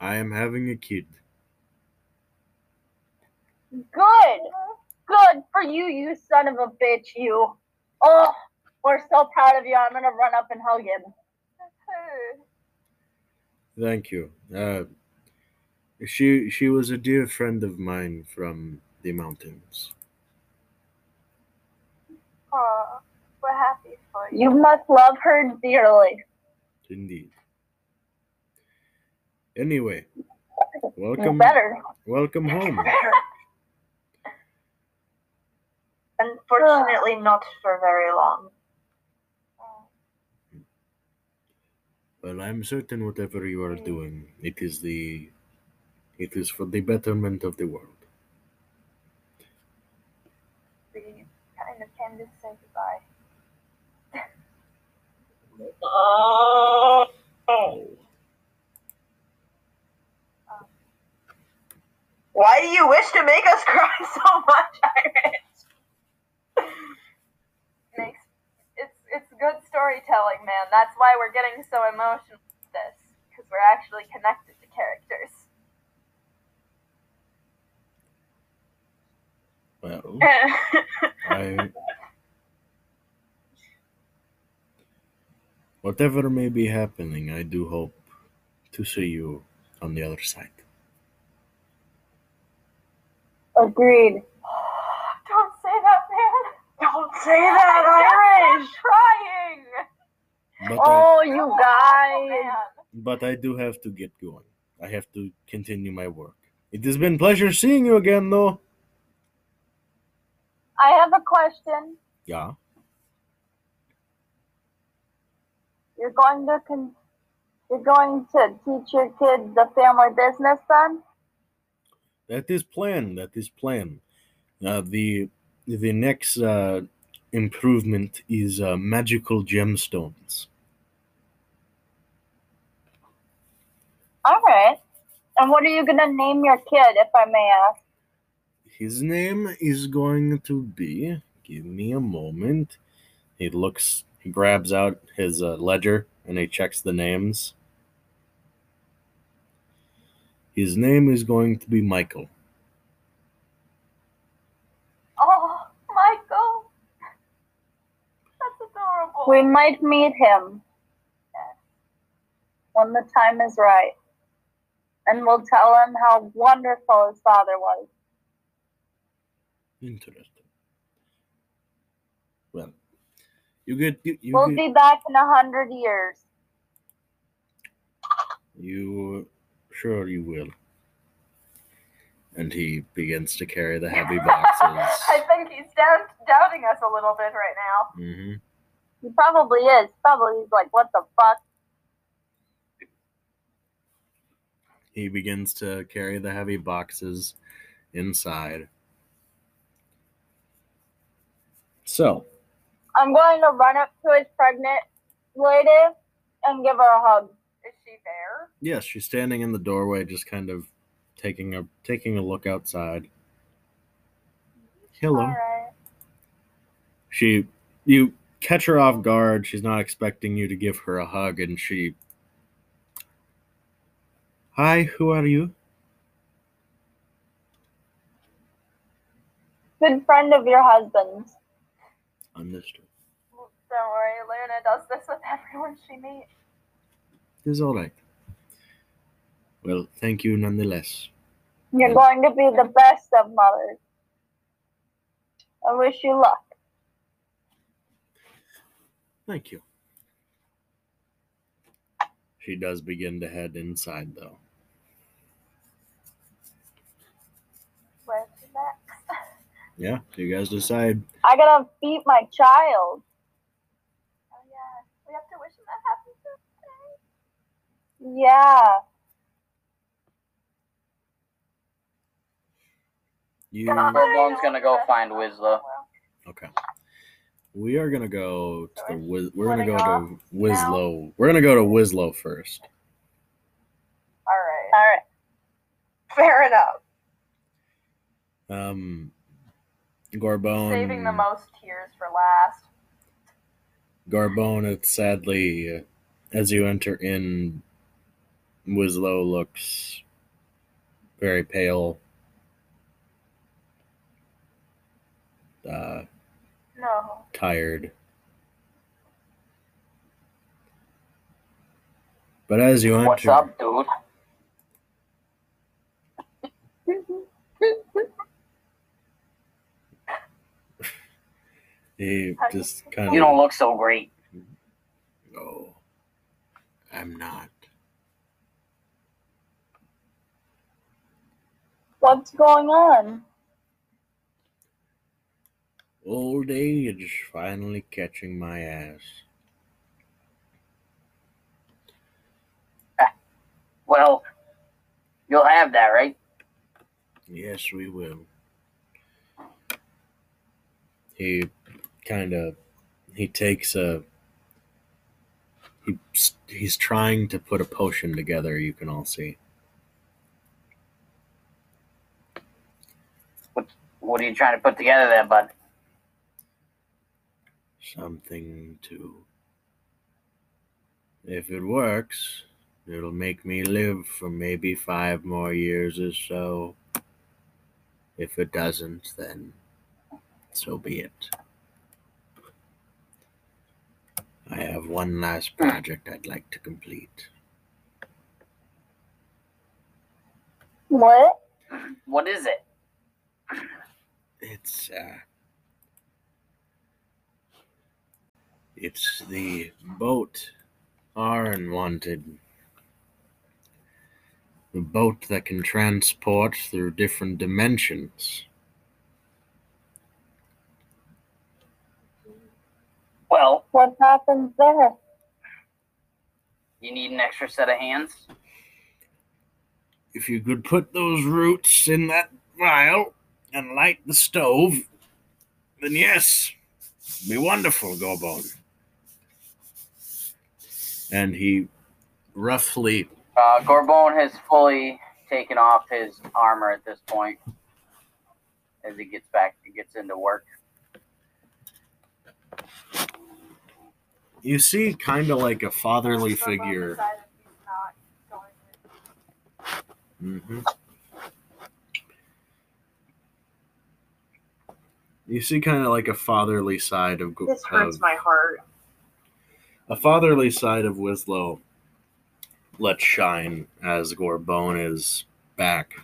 I am having a kid. Good. Good for you, you son of a bitch, you. Oh, we're so proud of you. I'm gonna run up and hug him. Thank you. Uh, she she was a dear friend of mine from the mountains. Aw, we're happy for you. You must love her dearly. Indeed. Anyway, welcome better. welcome home. Unfortunately, not for very long. Well, I'm certain whatever you are mm. doing, it is the it is for the betterment of the world. We kind of came to say goodbye. Why do you wish to make us cry so much, Iris? Makes it's it's good storytelling, man. That's why we're getting so emotional with this because we're actually connected to characters. Well, I whatever may be happening, I do hope to see you on the other side. Agreed. Don't say that, man. Don't say that, Irish. I'm crying. But I, Oh, you Oh, guys. but I do have to get going. I have to continue my work. It has been pleasure seeing you again, though. I have a question. Yeah. You're going to con- you're going to teach your kids the family business then? That is plan. That is plan. Uh, the the next uh, improvement is uh, magical gemstones. All right. And what are you gonna name your kid, if I may ask? His name is going to be. Give me a moment. He looks. He grabs out his uh, ledger and he checks the names. His name is going to be Michael. Oh, Michael. That's adorable. We might meet him when the time is right. And we'll tell him how wonderful his father was. Interesting. Well, you get you you, We'll get- be back in a hundred years. you sure you will. And he begins to carry the heavy boxes. I think he's down, doubting us a little bit right now. hmm He probably is. Probably he's like, what the fuck? He begins to carry the heavy boxes inside. So, I'm going to run up to his pregnant lady and give her a hug. Is she there? yes, she's standing in the doorway, just kind of taking a taking a look outside. Hello. All right. She, you catch her off guard. She's not expecting you to give her a hug, and she. Hi, who are you? Good friend of your husband's. Understood. Don't worry, Luna does this with everyone she meets. It's all right. Well, thank you nonetheless. You're going to be the best of mothers. I wish you luck. Thank you. She does begin to head inside, though. Where's next? Yeah, you guys decide. I gotta beat my child. Oh yeah, we have to wish him a happy birthday. Yeah. You Gorbone's gonna go find Wizla. okay? We are gonna go to the Wiz. We're gonna go to Wislow. We're gonna go to Wislow first. All right. All right. Fair enough. Um, Gorbone. Saving the most tears for last. Gorbone, it's sadly, as you enter in, Wislow looks very pale. Uh, No. tired. But as you enter, What's up, dude? he just kind of You don't look so great. No, I'm not. What's going on? Old age finally catching my ass. Well, you'll have that, right? Yes, we will. He kind of he takes a he he's trying to put a potion together. You can all see. What what are you trying to put together there, bud? Something to. If it works, it'll make me live for maybe five more years or so. If it doesn't, then so be it. I have one last project I'd like to complete. What? What is it? It's uh it's the boat Aaron wanted. The boat that can transport through different dimensions. Well, What happens there? you need an extra set of hands. If you could put those roots in that vial and light the stove, then yes, be wonderful, Gorbone. And he roughly Uh, Gorbone has fully taken off his armor at this point as he gets back, he gets into work. you see kind of like a fatherly Gorbone figure. decided he's not going with- hmm You see kind of like a fatherly side of, Go- This hurts of my heart. A fatherly side of Wislow let shine as Gorbone is back.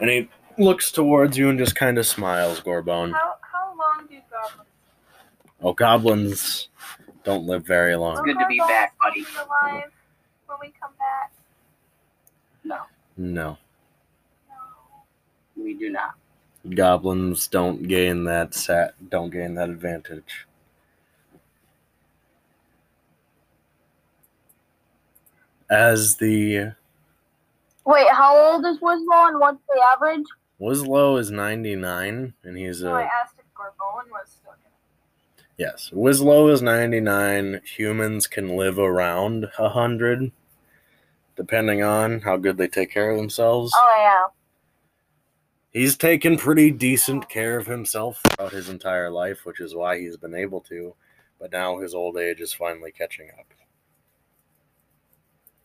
And he looks towards you and just kind of smiles, Gorbone. How how long do goblins? Oh, goblins don't live very long. good to be back, buddy. Alive when we come back. No. No, No, we do not. Goblins don't gain that sat don't gain that advantage. As the Wait, how old is Wislow and what's the average? Wislow is 99 and he's So I a asked if Gorbone was still yes. Wislow is 99. Humans can live around 100 depending on how good they take care of themselves. Oh yeah. He's taken pretty decent care of himself throughout his entire life, which is why he's been able to. But now his old age is finally catching up.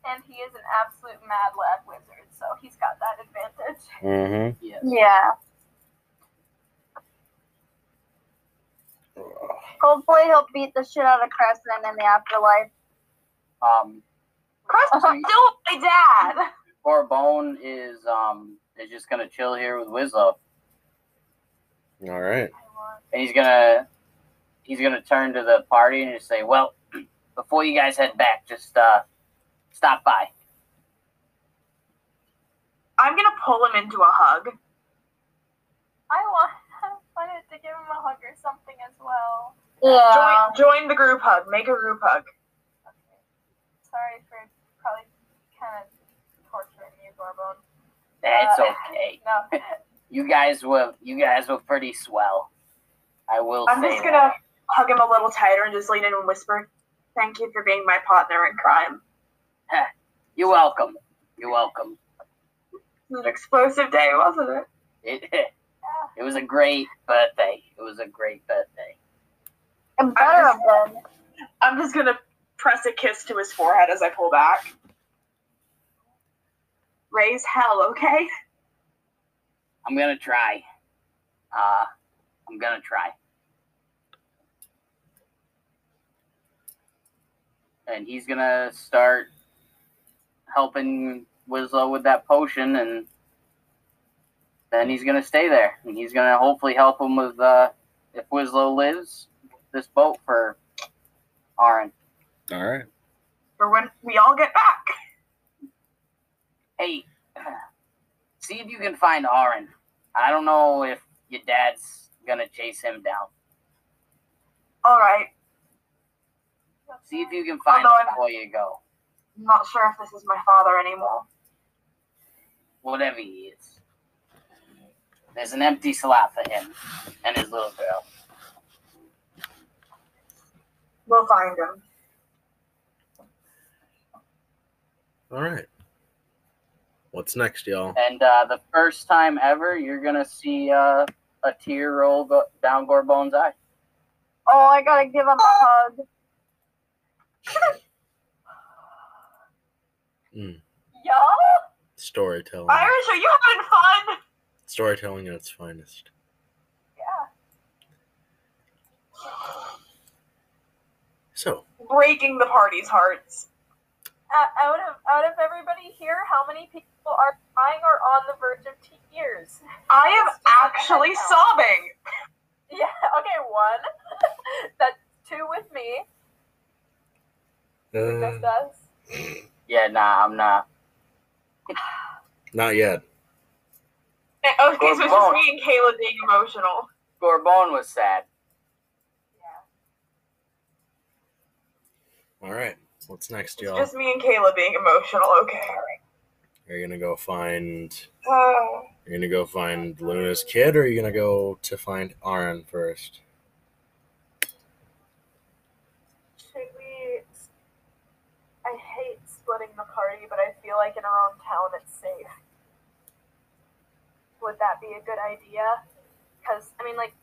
And he is an absolute mad lad wizard, so he's got that advantage. Mm-hmm. Yes. Yeah. Hopefully he'll beat the shit out of Crescent in the afterlife. Um, Crescent's still my dad. Gorbone is um is just gonna chill here with Wislow, All right. And he's gonna he's gonna turn to the party and just say, "Well, before you guys head back, just uh stop by." I'm gonna pull him into a hug. I want I wanted to give him a hug or something as well. Yeah. Join, join the group hug. Make a group hug. Okay. Sorry for probably kind of torturing you, Gorbone. It's Uh, okay. No. You guys were you guys were pretty swell. I will say. I'm say just gonna hug him a little tighter and just lean in and whisper, "Thank you for being my partner in crime." You're welcome. You're welcome. It was an explosive day, wasn't it? It it was a great birthday. It was a great birthday. It better have been. I'm just gonna press a kiss to his forehead as I pull back. Raise hell, okay? I'm gonna try. Uh, I'm gonna try. And he's gonna start helping Wislow with that potion, and then he's gonna stay there, and he's gonna hopefully help him with uh, if Wislow lives, this boat for Aaron. All right. For when we all get back. Hey, see if you can find Aaron. I don't know if your dad's gonna chase him down. All right. See if you can find Although him I'm- before you go. I'm not sure if this is my father anymore. Whatever he is. There's an empty slot for him and his little girl. We'll find him. All right. What's next, y'all? And uh, the first time ever, you're gonna see uh, a tear roll go- down Gorbone's eye. Oh, I gotta give him a hug. Mm. Y'all? Storytelling. Irish, are you having fun? Storytelling at its finest. Yeah. So, Breaking the party's hearts. Uh, out of out of everybody here, how many people are crying or on the verge of tears? I am It's just like a actually sobbing. Yeah. Okay. One. That's two with me. Just uh, us. Yeah, nah, I'm not. not yet. Okay, so it's just me and Kayla being emotional. Gorbone was sad. Yeah. All right. What's next, It's y'all? just me and Kayla being emotional, okay. Are you gonna go find? Oh, Are you gonna go find Luna's kid, or are you gonna go to find Aaron first? Should we? I hate splitting the party, but I feel like in our own town it's safe. Would that be a good idea? Because I mean, like,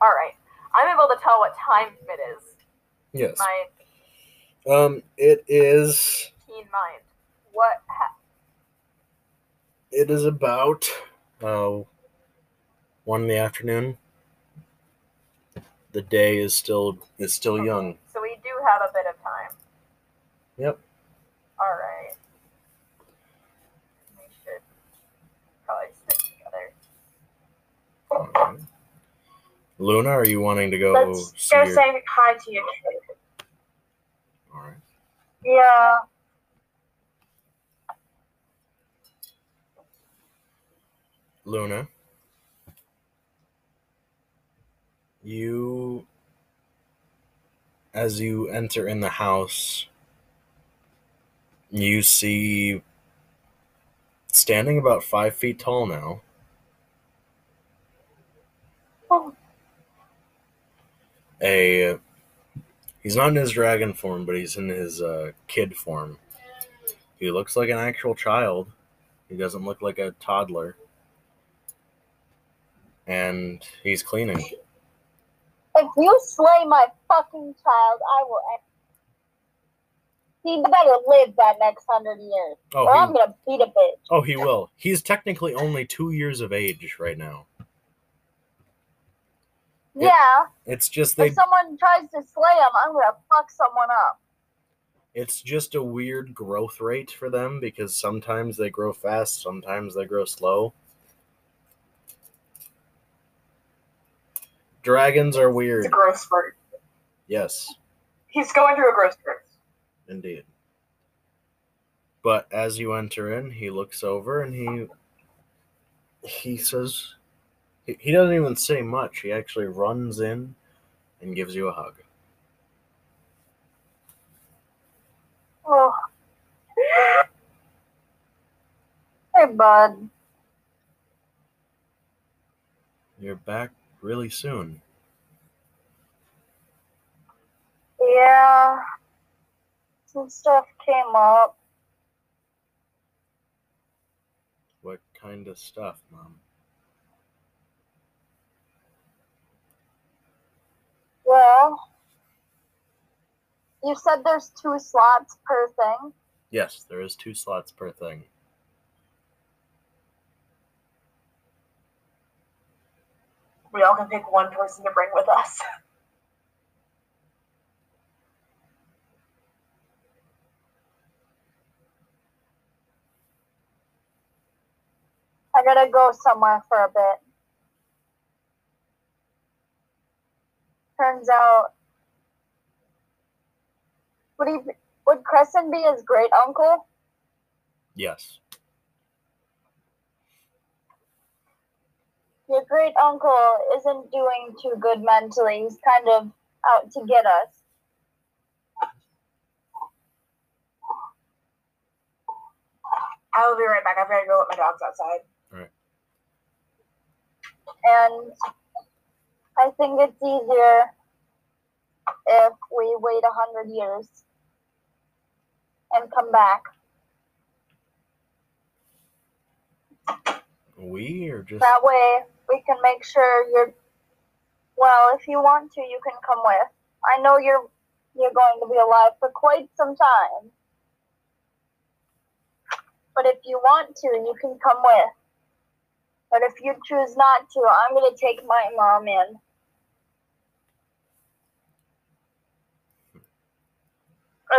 all right, I'm able to tell what time it is. Yes. My Um, it is. teen mind. What? Ha- It is about uh, one in the afternoon. The day is still is still young. so we do have a bit of time. Yep. All right. We should probably stick together. Alright. Luna, are you wanting to go let's go your? say hi to your kid. All right. Yeah. Luna, you, as you enter in the house, you see standing about five feet tall now. Oh. A, he's not in his dragon form, but he's in his uh, kid form. He looks like an actual child. He doesn't look like a toddler. And he's cleaning. If you slay my fucking child, I will end. He better live that next hundred years, Oh, or I'm gonna beat a bitch. oh, he will. He's technically only two years of age right now. Yeah. Yeah. It's just they. If someone tries to slay him, I'm gonna fuck someone up. It's just a weird growth rate for them because sometimes they grow fast, sometimes they grow slow. Dragons are It's weird. a growth spurt. Yes, He's going through a growth spurt. indeed. But as you enter in, he looks over and he he says he, he doesn't even say much. He actually runs in and gives you a hug. Oh. Hey, bud. You're back really soon. Yeah. Some stuff came up. What kind of stuff, Mom? Well, you said there's two slots per thing. Yes, there is two slots per thing. We all can pick one person to bring with us. I gotta go somewhere for a bit. Turns out, would he? Would Crescent be his great uncle? Yes. Your great uncle isn't doing too good mentally. He's kind of out to get us. I will be right back. I've got to go let my dogs outside. And I think it's easier if we wait a hundred years and come back. We or just That way we can make sure you're well, if you want to, you can come with. I know you're you're going to be alive for quite some time. But if you want to, you can come with. But if you choose not to, I'm going to take my mom in.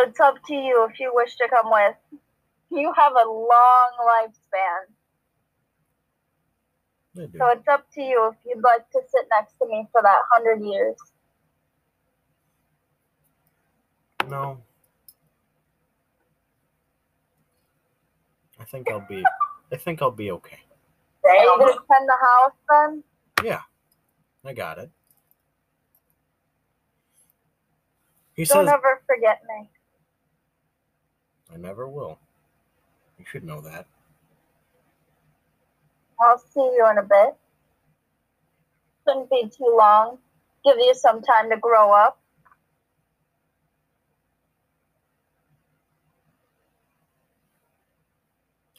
It's up to you if you wish to come with. You have a long lifespan. So it's up to you if you'd like to sit next to me for that hundred years. No. I think I'll be I think I'll be okay. Are you gonna tend the house then? Yeah, I got it. He Don't says ever forget me. I never will. You should know that. I'll see you in a bit. Shouldn't be too long. Give you some time to grow up.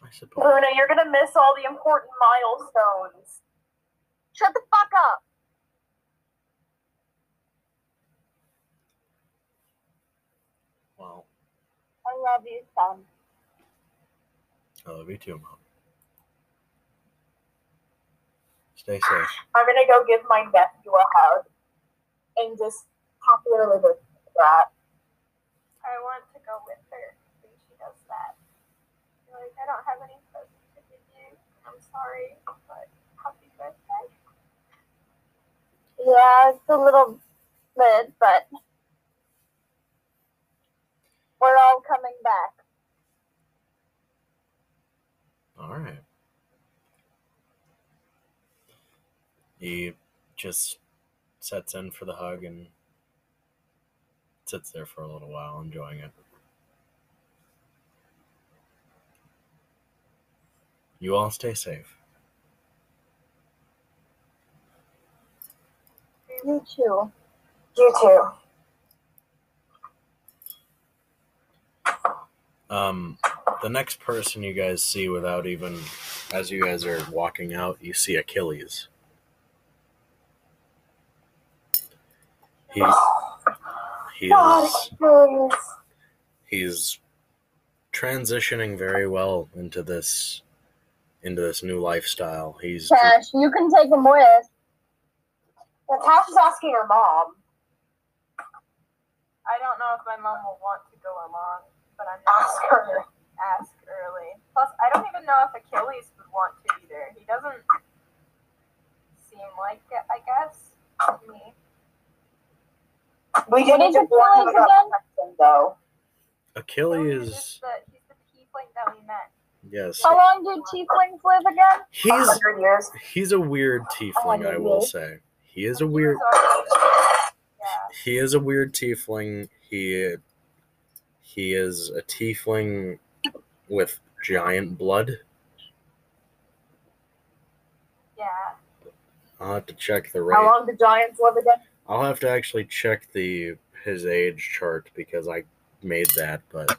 I suppose. Luna, you're gonna miss all the important milestones. Shut the fuck up. Well, I love you, son. I love you too, Mom. Stay safe. I'm gonna go give my nephew a hug and just popularly with that. I want to go with her when she does that. Like, I don't have any presents to give you. I'm sorry, but happy birthday. Yeah, it's a little bit, but we're all coming back. All right. He just sets in for the hug and sits there for a little while, enjoying it. You all stay safe. You too. You too. Um, the next person you guys see without even, as you guys are walking out, you see Achilles. He's he's he's transitioning very well into this into this new lifestyle. He's Tash, you can take him with. Well, Tash is asking her mom. I don't know if my mom will want to go along, but I'm not Ask her. to ask early. Plus, I don't even know if Achilles would want to either. He doesn't seem like it, I guess, to me. We What didn't is just warn him Achilles about again? protection, though. Achilles. just he's the tiefling that we met. Yes, How long do tieflings live again? he's years. he's a weird tiefling. Oh, I will say he is a weird. was already- Yeah. He is a weird tiefling. He he is a tiefling with giant blood. Yeah. I'll have to check the right. How long do giants live again? I'll have to actually check the his age chart because I made that, but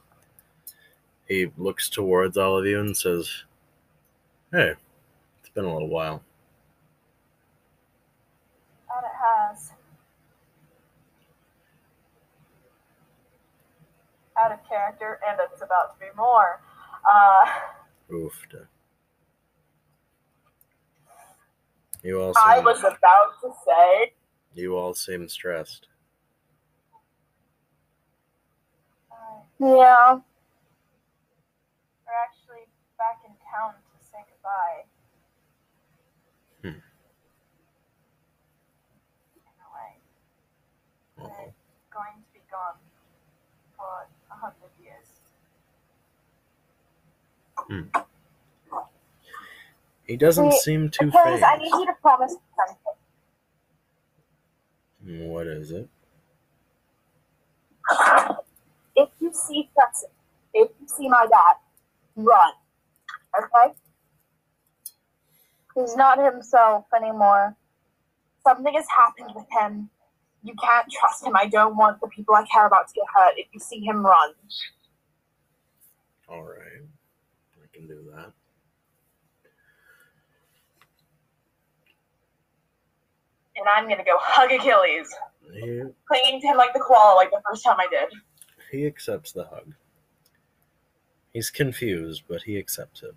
he looks towards all of you and says, Hey, it's been a little while. That it has. Out of character, and it's about to be more. Uh, Oof. You all I was about to say. You all seem stressed. Yeah. we're actually back in town to say goodbye. Hmm. In a way, Uh-oh. going to be gone for a hundred years. He doesn't Wait, seem too Achilles, I need you to promise something. What is it? If you see Crescent, if you see my dad, run. Okay? He's not himself anymore. Something has happened with him. You can't trust him. I don't want the people I care about to get hurt. If you see him, run. All right. I can do that. And I'm gonna go hug Achilles, He, clinging to him like the koala, like the first time I did. he accepts the hug. He's confused, but he accepts it.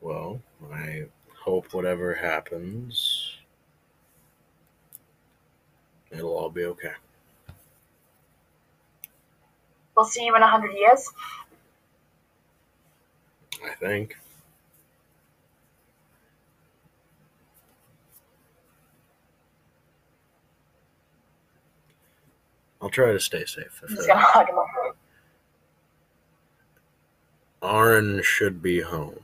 Well, I hope whatever happens, it'll all be okay. We'll see you in a hundred years. I think. I'll try to stay safe. I'm If just gonna hug him. Aaron should be home.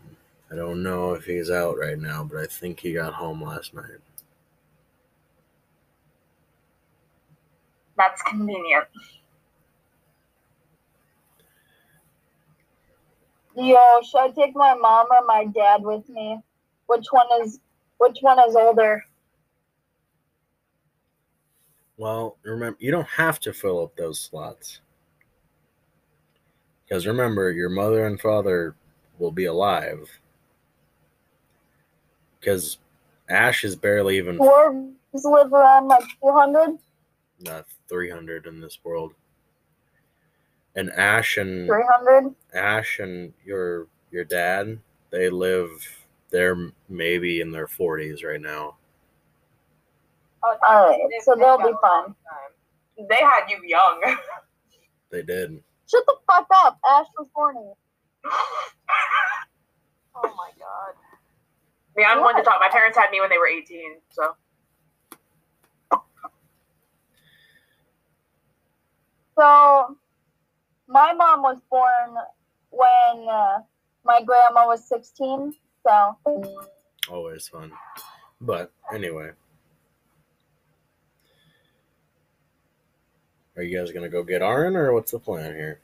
I don't know if he's out right now, but I think he got home last night. That's convenient. Yo, should I take my mom or my dad with me? Which one is which one is older? Well, remember, you don't have to fill up those slots. Because remember, your mother and father will be alive. Because Ash is barely even Dwarves live around like two hundred? uh, 300 in this world. And Ash and Three hundred? Ash and your your dad, they live they're maybe in their 40s right now. Oh, Alright, they- so they they'll be a fine. They had you young. They did. Shut the fuck up. Ash was born. Oh my god. I mean, I'm one to talk. My parents had me when they were 18, so. So, my mom was born when uh, my grandma was 16. So, Always fun. But anyway. Are you guys gonna go get Aaron or what's the plan here?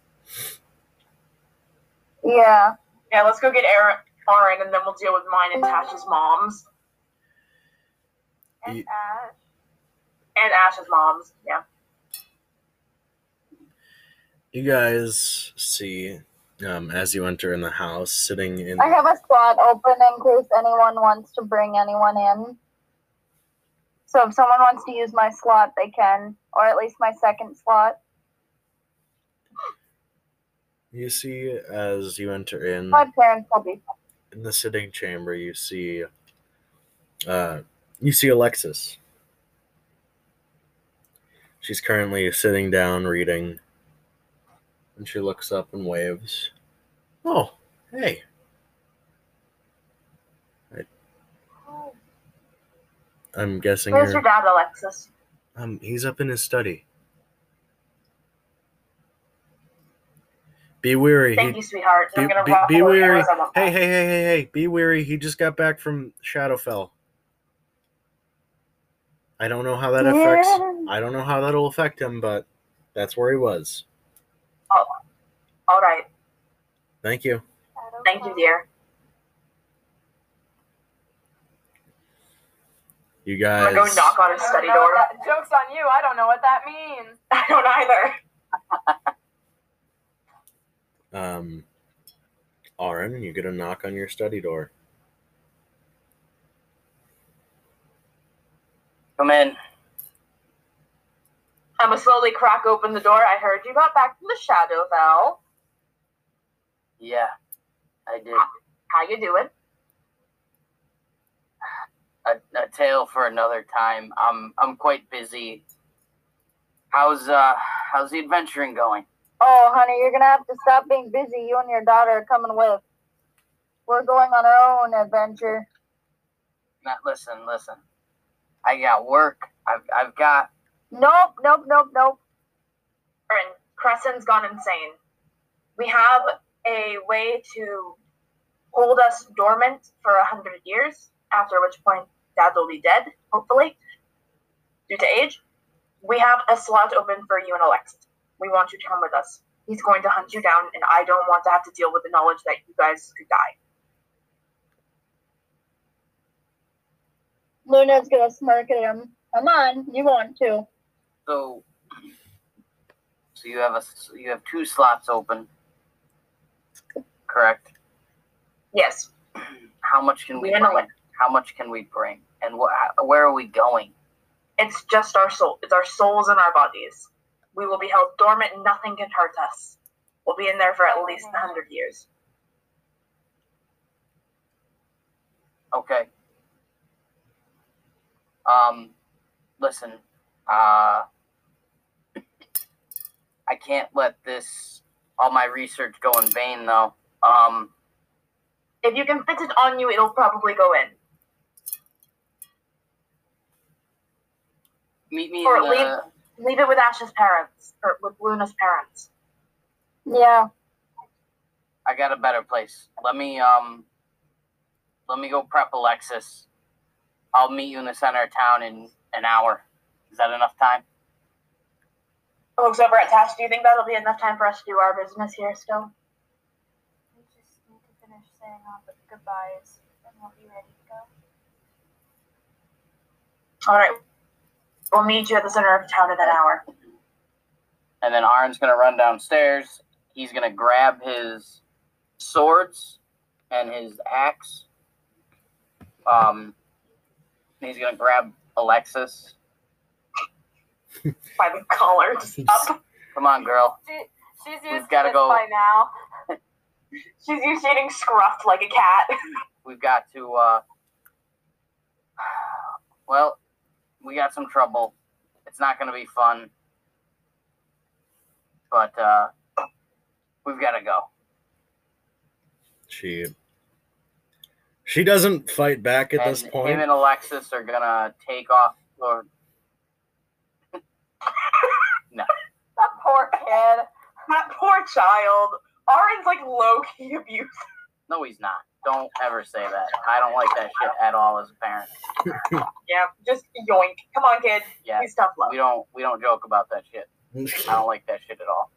yeah. Yeah, let's go get Aaron, Aaron and then we'll deal with mine and Tash's moms. And Ye- Ash. And Ash's moms. Yeah. You guys see um, as you enter in the house, sitting in I have a spot open in case anyone wants to bring anyone in. So, if someone wants to use my slot, they can, or at least my second slot. you see as you enter in My parents will be in the sitting chamber you see uh you see Alexis. She's currently sitting down reading and she looks up and waves. Oh, hey. I'm guessing Where's your dad, Alexis? um he's up in his study. Be weary. Thank he, you, sweetheart. be, be, be weary. arrows I'm up. Hey, hey, hey, hey, hey! Be weary. He just got back from Shadowfell. I don't know how that affects. I don't know how that'll affect him, but that's where he was. Oh, all right. Thank you. Thank you, dear. You guys. I'm gonna go knock on his study door. that- Joke's on you. I don't know what that means. I don't either. Um, Aaron, you get a knock on your study door. Come in. I'm gonna slowly crack open the door. I heard you got back from the Shadowfell. Yeah, I did. How you doing? A, a tale for another time. I'm I'm quite busy. How's uh how's the adventuring going? Oh, honey, you're gonna have to stop being busy. You and your daughter are coming with. We're going on our own adventure. Not listen, listen. I got work. I've I've got Nope, nope, nope, nope. Aaron, Crescent's gone insane. We have a way to hold us dormant for a hundred years, after which point Dad will be dead, hopefully, due to age. We have a slot open for you and Alexis. We want you to come with us. He's going to hunt you down, and I don't want to have to deal with the knowledge that you guys could die. Luna's gonna smirk at him. Come on, you want to. so so you have a s- you have two slots open. Correct. Yes, How much can we We bring? How much can we bring? And wh- where are we going? it's just our soul. It's our souls and our bodies. We will be held dormant. Nothing can hurt us. We'll be in there for at least a hundred years. Okay. Um, listen, uh, I can't let this, all my research go in vain though. Um, If you can fit it on you, it'll probably go in. Meet me Or in the, leave- Leave it with Ash's parents, or with Luna's parents. Yeah. I got a better place. Let me, um, let me go prep Alexis. I'll meet you in the center of town in an hour. Is that enough time? Folks over at Tash, do you think that'll be enough time for us to do our business here still? We just need to finish saying our goodbyes, and we'll be ready to go. All right. We'll meet you at the center of town at an hour. And then Aaron's gonna run downstairs. He's gonna grab his swords and his axe. Um, he's gonna grab Alexis. By the collar, up. Come on, girl. She, she's We've used to gotta this go. by now. She's used to getting scruffed like a cat. We've got to. uh Well, we got some trouble. It's not gonna be fun, but uh we've got to go. She she doesn't fight back at and this point. him and Alexis are gonna take off. Or That poor kid. that poor child. Aaron's like low key abuse. no, he's not. Don't ever say that. I don't like that shit at all as a parent. Yeah, just yoink. Come on, kid. Yeah, He's tough love. we don't we don't joke about that shit. I don't like that shit at all.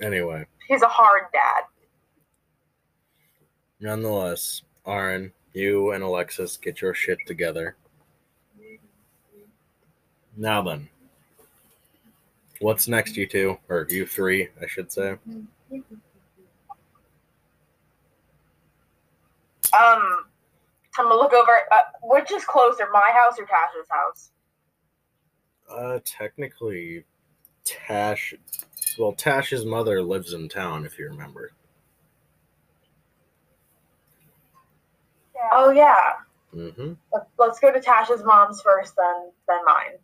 anyway, He's a hard dad. nonetheless, Aaron, you and Alexis get your shit together. Now then, what's next, you two or you three, I should say? Mm-hmm. Um, I'm gonna look over. Uh, which is closer, my house or Tasha's house? Uh, technically, Tash. Well, Tash's mother lives in town, if you remember. Yeah. Oh yeah. Mm-hmm. Let's, go to Tasha's mom's first, then then mine,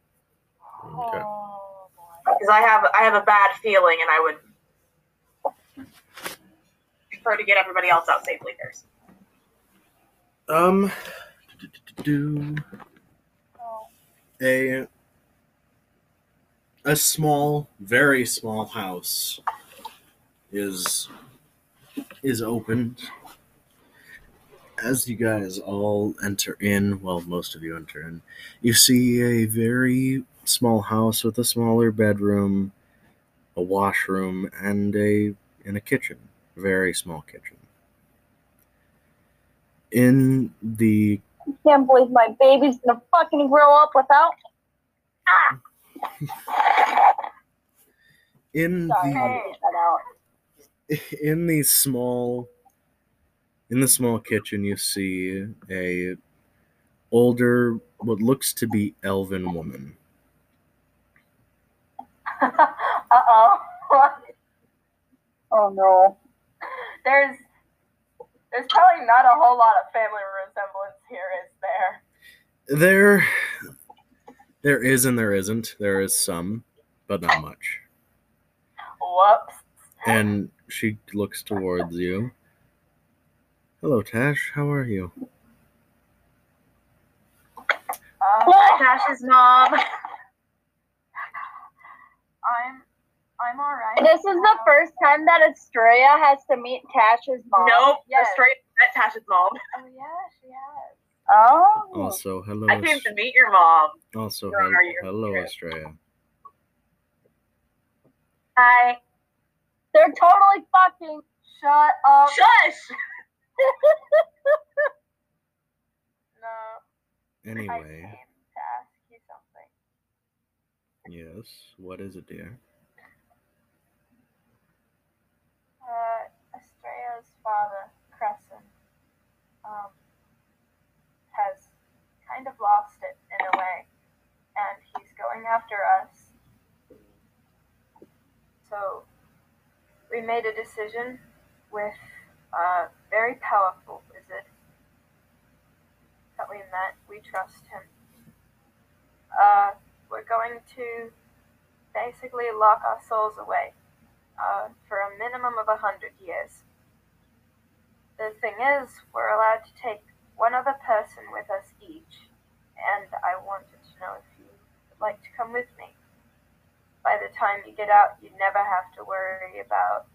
Okay. Oh, because I have I have a bad feeling, and I would prefer to get everybody else out safely first. Um, do a a small, very small house is is opened as you guys all enter in. Well, most of you enter in. You see a very small house with a smaller bedroom, a washroom, and a and a kitchen. Very small kitchen. In the I can't believe my baby's gonna fucking grow up without. Ah! in Sorry, the I had to get that out. in the small in the small kitchen you see a older what looks to be elven woman uh oh. Oh no. there's there's probably not a whole lot of family resemblance here, is there? there there is and there isn't there is some but not much Whoops. and she looks towards you hello tash how are you Um, Tasha's mom. I'm I'm alright. This is the first time that Estrella has to meet Tash's mom. Nope, Yes. straight at Tasha's mom. Oh yeah, she has. Oh. also hello I came to meet your mom. also Where hel- hello Here. estrella Hi. They're totally fucking. Shut up. Shush. no. Anyway came to ask you something. yes what is it dear Uh, Estrella's father, Crescent, um, has kind of lost it in a way, and he's going after us. So, we made a decision with a very powerful wizard that we met. We trust him. Uh, we're going to basically lock our souls away uh, for a minimum of a hundred years. The thing is, we're allowed to take one other person with us each, and I wanted to know if like to come with me. By the time you get out, you never have to worry about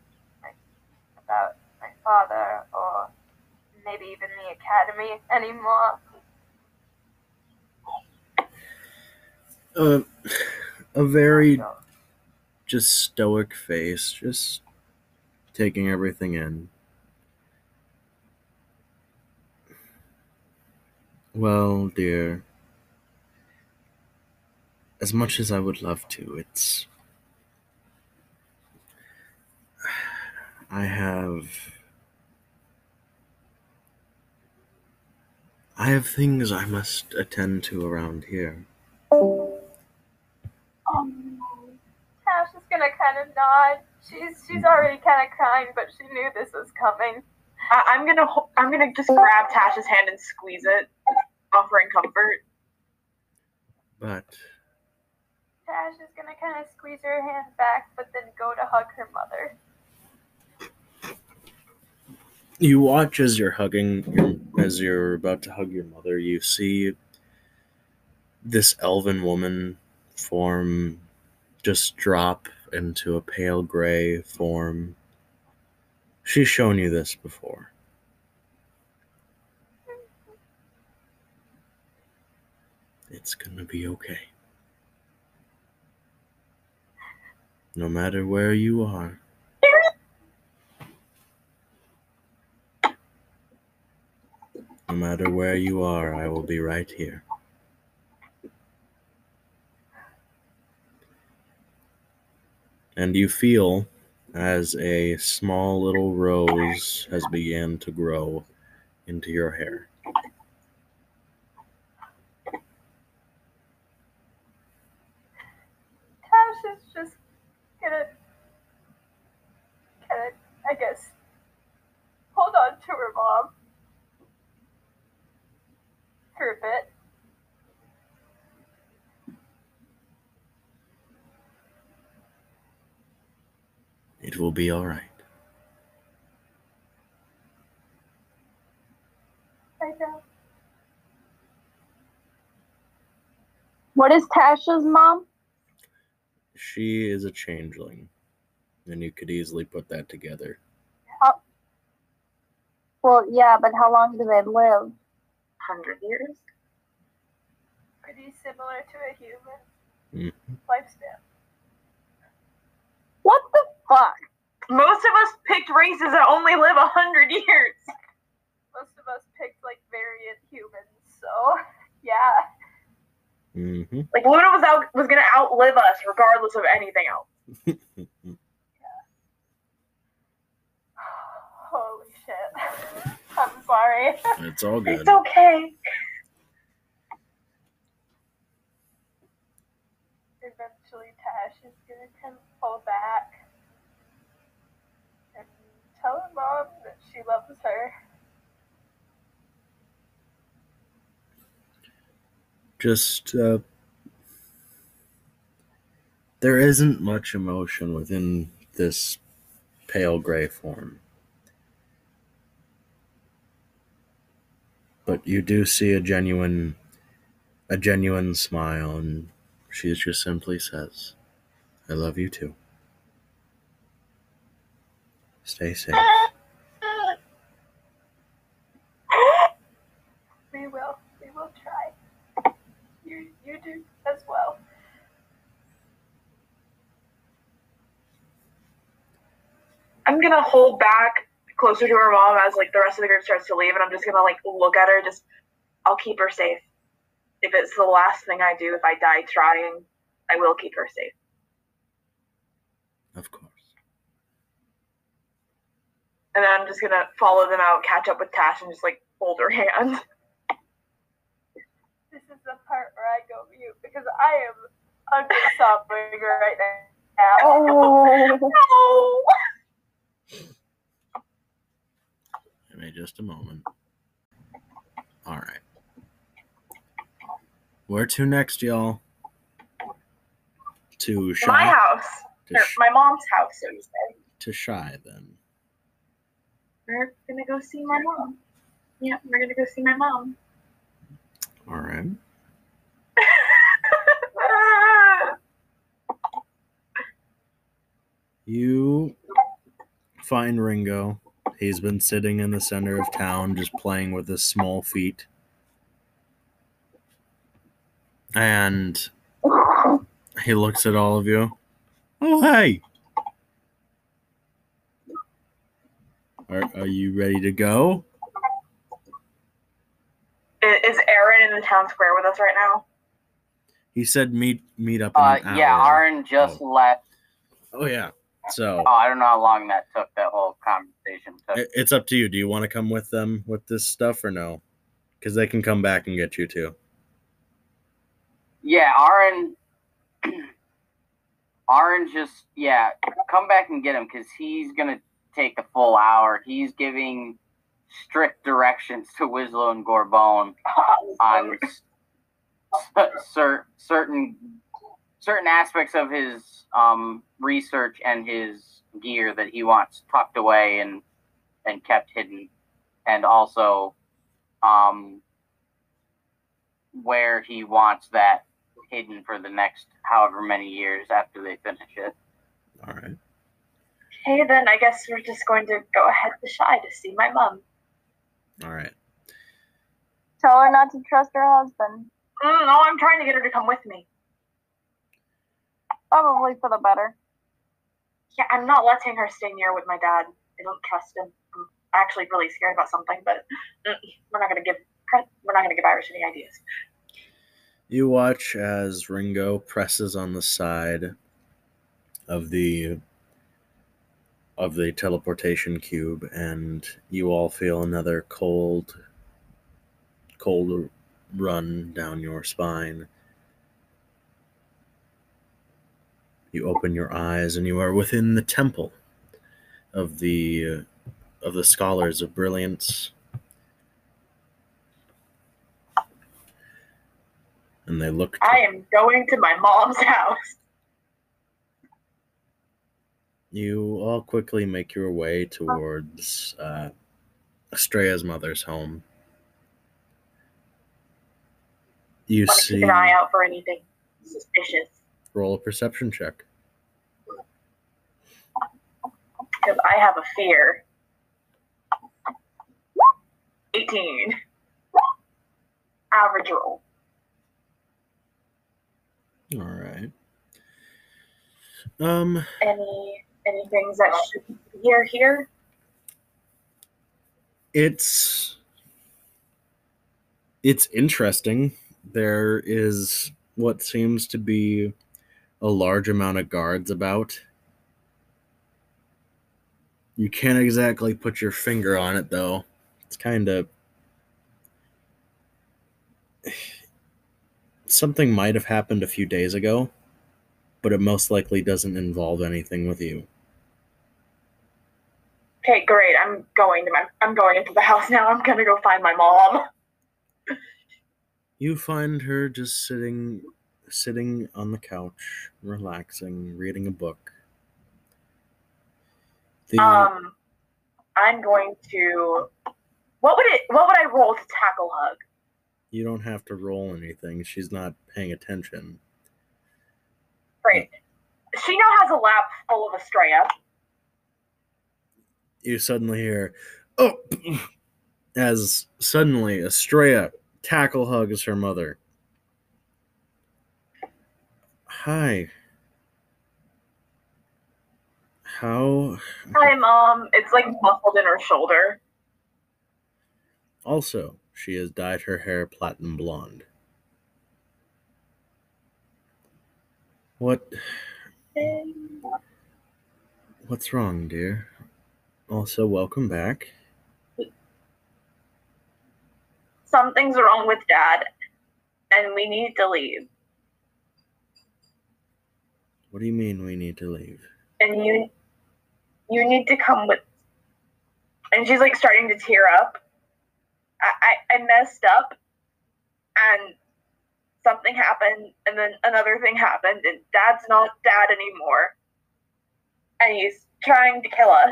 my, about my father or maybe even the academy anymore. Uh, a very just stoic face, just taking everything in. Well, dear as much as I would love to, it's. I have. I have things I must attend to around here. Um, Tash is gonna kind of nod. She's she's already kind of crying, but she knew this was coming. I, I'm gonna I'm gonna just grab Tash's hand and squeeze it, offering comfort. But Tash is gonna kind of squeeze her hand back, but then go to hug her mother. you watch as you're hugging as you're about to hug your mother you see this elven woman form just drop into a pale gray form. She's shown you this before. It's gonna be okay no matter where you are No matter where you are, I will be right here. And you feel as a small little rose has began to grow into your hair. Tash is just gonna, kind of, I guess, hold on to her mom for a bit. It will be all right. I know. What is Tasha's mom? She is a changeling, and you could easily put that together. Well, yeah, but how long do they live? Hundred years. Pretty similar to a human Mhm. lifespan. What the fuck? Most of us picked races that only live a hundred years. Most of us picked like variant humans, so yeah. hmm Like Luna was out was gonna outlive us regardless of anything else. shit. I'm sorry. it's all good. It's okay. Eventually, Tash is gonna of pull back and tell her mom that she loves her. just uh, there isn't much emotion within this pale gray form but you do see a genuine a genuine smile and she just simply says i love you too stay safe We will. We will try. You, you do as well. I'm gonna hold back closer to her mom as like the rest of the group starts to leave, and I'm just gonna like look at her. Just, I'll keep her safe. If it's the last thing I do, if I die trying, I will keep her safe. of course And then I'm just gonna follow them out, catch up with Tash, and just like hold her hand. This is the part where I go mute because I am under sobbing right now. Oh, No. give me just a moment all right where to next y'all to shy My house, to, sh- my mom's house, so to say. to shy then We're gonna go see my mom. Yeah, we're gonna go see my mom. all right You find Ringo. He's been sitting in the center of town just playing with his small feet. And he looks at all of you. Oh, hey. Are, are you ready to go? Is Aaron in the town square with us right now? He said meet meet up in Uh, an yeah. Aaron just Oh. left. Oh yeah. So Oh, I don't know how long that took. That whole conversation took. it- it's up to you. Do you want to come with them with this stuff or no? Because they can come back and get you too. Yeah, Aaron. Aaron just yeah, come back and get him because he's gonna take the full hour. He's giving strict directions to Winslow and Gorbone on cer- certain certain aspects of his um, research and his gear that he wants tucked away and and kept hidden, and also um, where he wants that hidden for the next however many years after they finish it. All right. Okay, then I guess we're just going to go ahead to Shy to see my mom. All right. Tell her not to trust her husband. Mm, no, I'm trying to get her to come with me. Probably for the better. Yeah, I'm not letting her stay near with my dad. I don't trust him. I'm actually really scared about something, but mm, we're not gonna give we're not gonna give Iris any ideas. You watch as Ringo presses on the side of the of the teleportation cube and you all feel another cold cold run down your spine. You open your eyes and you are within the temple of the of the scholars of brilliance. And they look to I am going to my mom's house. You all quickly make your way towards uh, Estrella's mother's home. You see. keep an eye out for anything suspicious Roll a perception check. because I have a fear. 18. Average roll. All right. Um, Any any things that should be here here? it's it's interesting. There is what seems to be a large amount of guards about. You can't exactly put your finger on it though. It's kind of something might have happened a few days ago, but it most likely doesn't involve anything with you. Okay, great. I'm going to my I'm going into the house now. I'm gonna go find my mom. You find her just sitting sitting on the couch, relaxing, reading a book. The Um I'm going to what would it what would I roll to tackle hug? you don't have to roll anything. She's not paying attention. Great. She now has a lap full of Estrella. You suddenly hear oh as suddenly Estrella tackle hugs her mother. Hi. How Hi mom. It's like muffled in her shoulder. Also, she has dyed her hair platinum blonde. What what's wrong, dear? Also, welcome back. Something's wrong with dad and we need to leave. What do you mean we need to leave? And you you need to come with and she's like starting to tear up. I, I, I messed up and something happened and then another thing happened and dad's not dad anymore. And he's trying to kill us.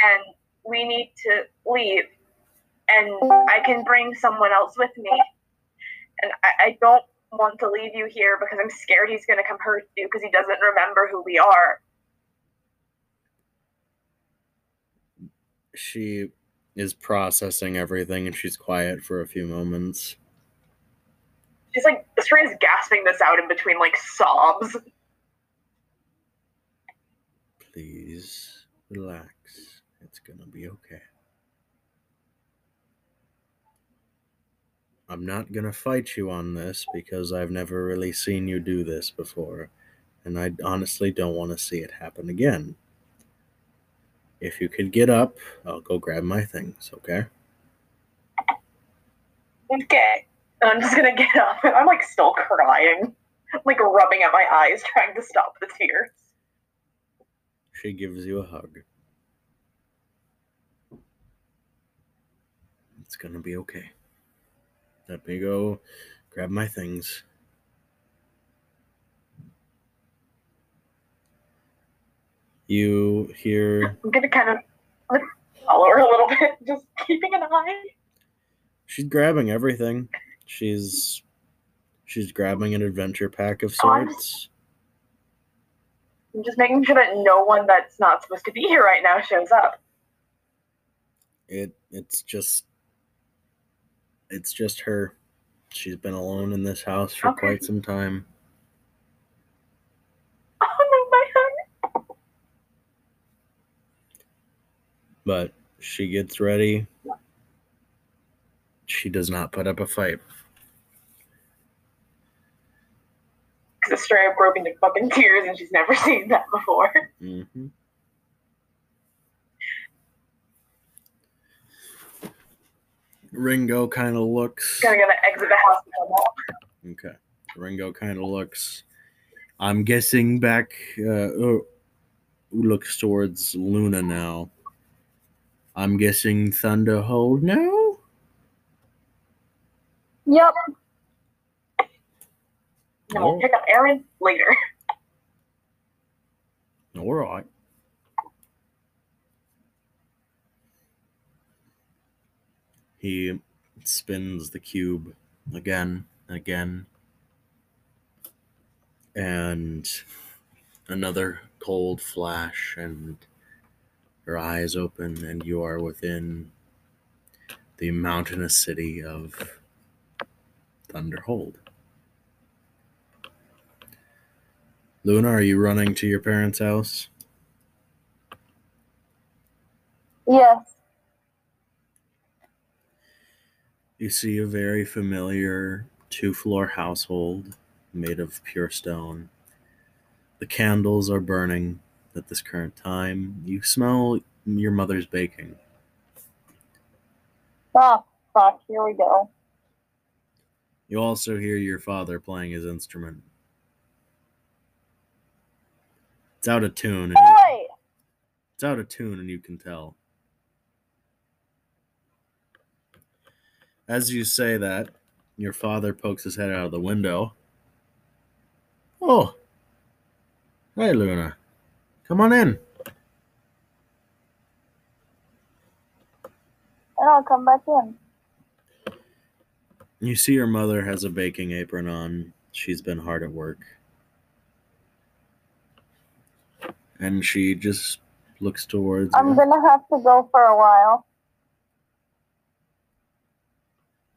And we need to leave. And I can bring someone else with me. And I, I don't want to leave you here because I'm scared he's going to come hurt you because he doesn't remember who we are. She is processing everything and she's quiet for a few moments. She's like, Estrella's gasping this out in between like sobs. Please relax. It's gonna be okay. I'm not gonna fight you on this because I've never really seen you do this before, and I honestly don't want to see it happen again. If you could get up, I'll go grab my things, okay? Okay. I'm just gonna get up. I'm like still crying. Like rubbing at my eyes, trying to stop the tears. She gives you a hug. It's gonna be okay. Let me go grab my things. You hear I'm gonna kind of follow her a little bit, just keeping an eye. she's grabbing everything. She's she's grabbing an adventure pack of sorts. I'm just making sure that no one that's not supposed to be here right now shows up. It it's just it's just her. She's been alone in this house for Okay. quite some time. Oh no, my hug. but she gets ready. She does not put up a fight. Because Estrella broke into fucking tears and she's never seen that before. hmm Ringo kind of looks. Gonna gonna exit the house and. Okay. Ringo kind of looks. I'm guessing back. Uh, oh, looks towards Luna now. I'm guessing Thunderhold now. Yep. We'll Oh. pick up Aaron later. All right. He spins the cube again and again. And another cold flash, and your eyes open, and you are within the mountainous city of Thunderhold. Luna, are you running to your parents' house? Yes. You see a very familiar two floor household made of pure stone. The candles are burning at this current time. You smell your mother's baking. Ah, fuck. Here we go. You also hear your father playing his instrument. It's out of tune, and you, it's out of tune, and you can tell. As you say that, your father pokes his head out of the window. Oh, hey, Luna, come on in. And I'll come back in. You see your mother has a baking apron on. She's been hard at work. And she just looks towards I'm you. gonna have to go for a while.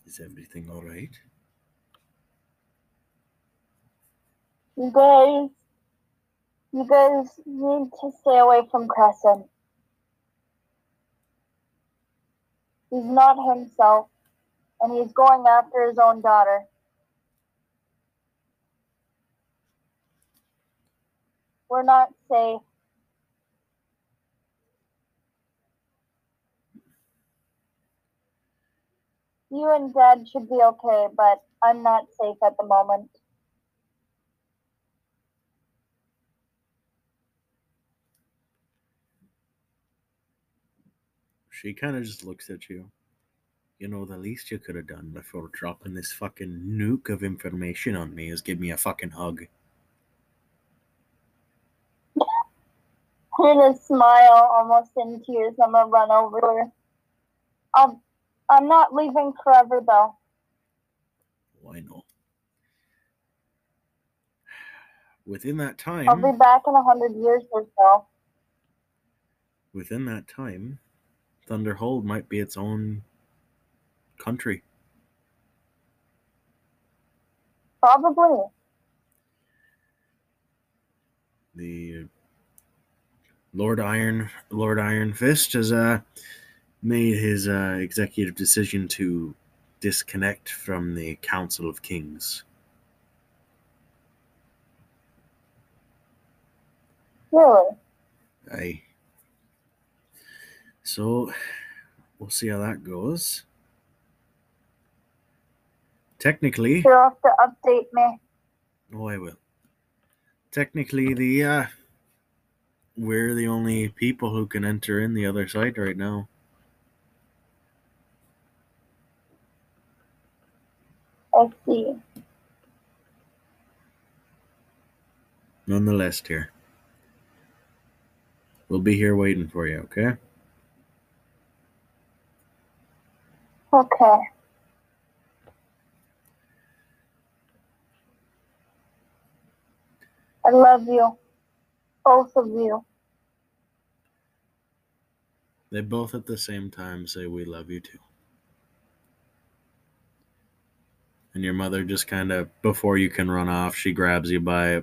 Is everything all right? You guys, you guys need to stay away from Crescent. He's not himself, and he's going after his own daughter. We're not safe. You and Dad should be okay, but I'm not safe at the moment. She kind of just looks at you. You know, the least you could have done before dropping this fucking nuke of information on me is give me a fucking hug. And a smile, almost in tears. I'm gonna run over. I'll, I'm not leaving forever though. Why not? Within that time. I'll be back in a hundred years or so. within that time, Thunderhold might be its own country. Probably. the Lord Iron Lord Iron Fist has uh, made his uh, executive decision to disconnect from the Council of Kings. Really? Aye. So we'll see how that goes. Technically, You'll have to update me. oh, I will. Technically, the uh, we're the only people who can enter in the other side right now. I see. Nonetheless, dear, we'll be here waiting for you. Okay. Okay. I love you. Both of you. They both at the same time say, We love you too. And your mother just kind of, before you can run off, she grabs you by,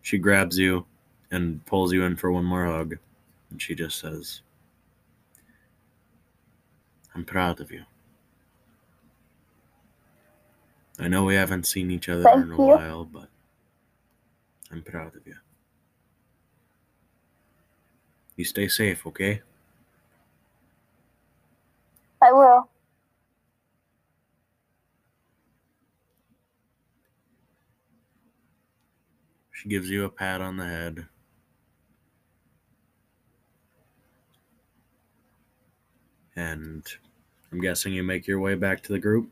she grabs you and pulls you in for one more hug. And she just says, I'm proud of you. I know we haven't seen each other Thank in a you. while, but I'm proud of you. You stay safe, okay? I will. She gives you a pat on the head. And I'm guessing you make your way back to the group.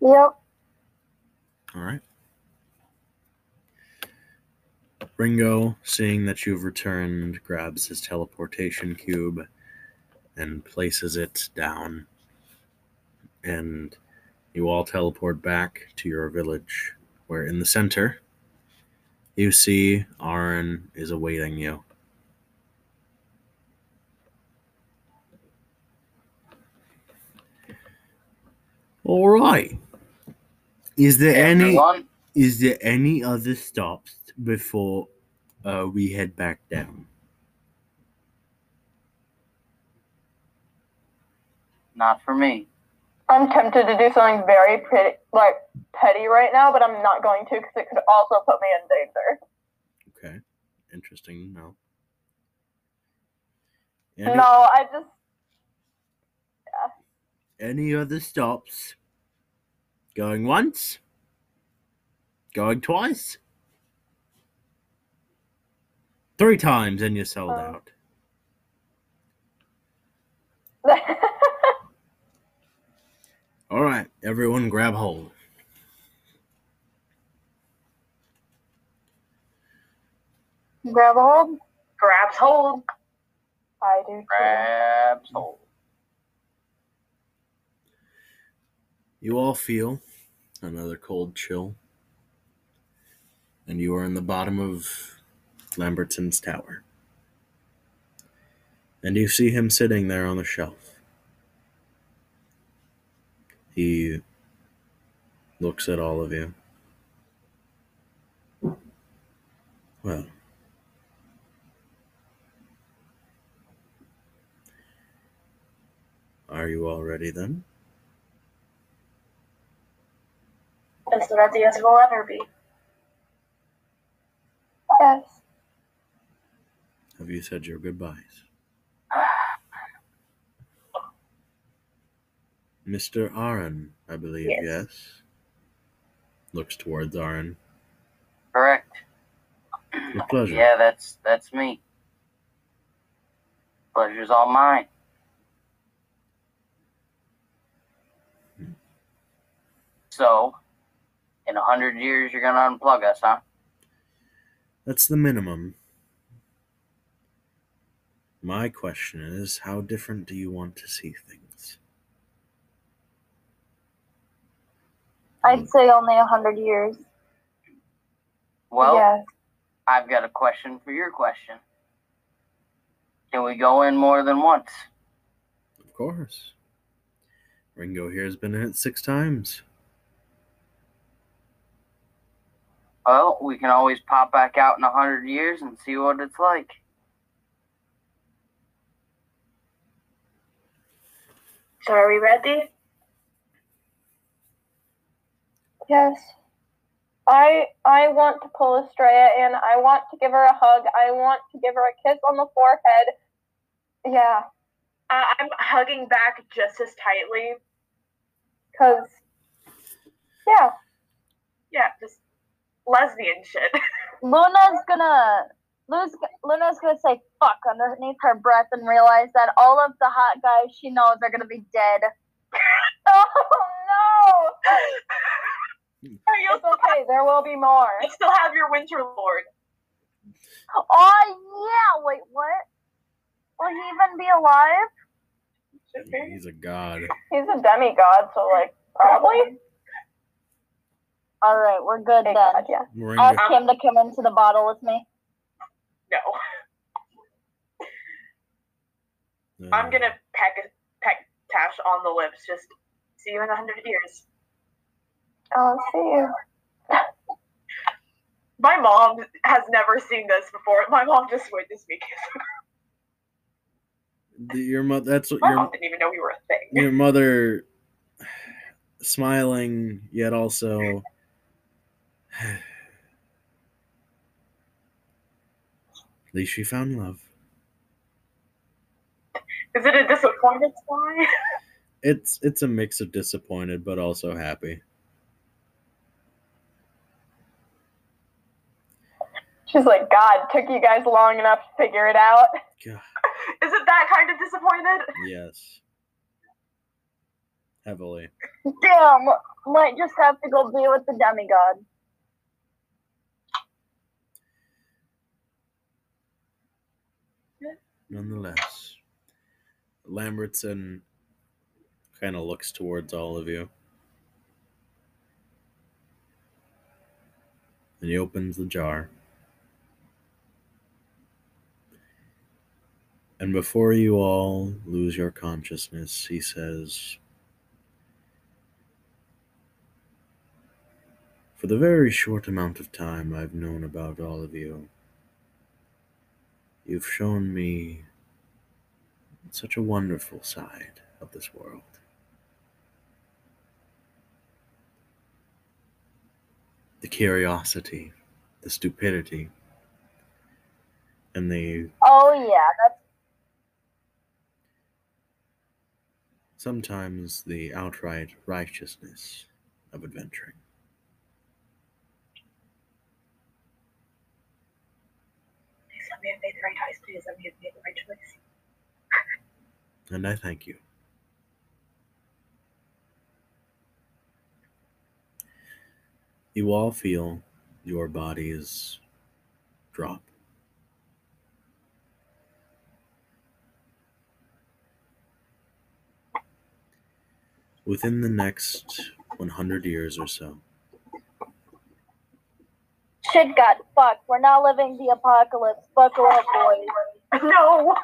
Yep. All right. Ringo, seeing that you've returned, grabs his teleportation cube and places it down. And you all teleport back to your village, where in the center, you see Aaron is awaiting you. All right. Is there any is there any other stops before uh, we head back down? not for me. I'm tempted to do something very pretty, like petty right now, but I'm not going to because it could also put me in danger. Okay, interesting. No. Any, No, I just Yeah. any other stops? Going once? Going twice? Three times and you're sold Uh, out. All right, everyone grab hold. Grab a hold. Grabs hold. I do too. Grabs hold. You all feel another cold chill, and you are in the bottom of Lambertson's tower. And you see him sitting there on the shelf. He looks at all of you. Well, are you all ready then? As ready as we'll ever be. Yes. Have you said your goodbyes? Mr. Aaron, I believe, Yes. yes? Looks towards Aaron. Correct. With pleasure. Yeah, that's that's me. Pleasure's all mine. So, in a hundred years, you're gonna unplug us, huh? That's the minimum. My question is how different do you want to see things? I'd mm. say only a hundred years. Well, yes. I've got a question for your question. Can we go in more than once? Of course. Ringo here has been in it six times. Well, we can always pop back out in a hundred years and see what it's like. So are we ready? Yes. I I want to pull Estrella in. I want to give her a hug. I want to give her a kiss on the forehead. Yeah, Uh, I'm hugging back just as tightly. cause yeah, Yeah, just lesbian shit. Luna's gonna Luna's, Luna's gonna say fuck underneath her breath and realize that all of the hot guys she knows are gonna be dead. oh no! You'll It's okay. There will be more. you still have your Winter Lord. Oh yeah! Wait, what? Will he even be alive? He's a god. He's a demigod, so like probably. All right, we're good Thank then. God, yeah. We're Ask in him to come into the bottle with me. No. good- I'm gonna peck peck Tash on the lips. Just see you in a hundred years. I'll see you. My mom has never seen this before. My mom just witnessed me kiss. The- your mother. That's what My your mom didn't even know we were a thing. your mother smiling yet also at least she found love Is it a disappointed sigh? it's it's a mix of disappointed but also happy She's like, God, took you guys long enough to figure it out. God, Isn't that kind of disappointed? yes heavily Damn, might just have to go be with the demigod. nonetheless lambertson kind of looks towards all of you and he opens the jar and before you all lose your consciousness he says for the very short amount of time i've known about all of you You've shown me such a wonderful side of this world. The curiosity, the stupidity, and the Oh yeah, that's sometimes the outright righteousness of adventuring. Please me made the right choice. Please me made the right choice. And I thank you. You all feel your bodies drop. Within the next 100 years or so, shit got fucked. We're not living the apocalypse. Buckle up, boys. No.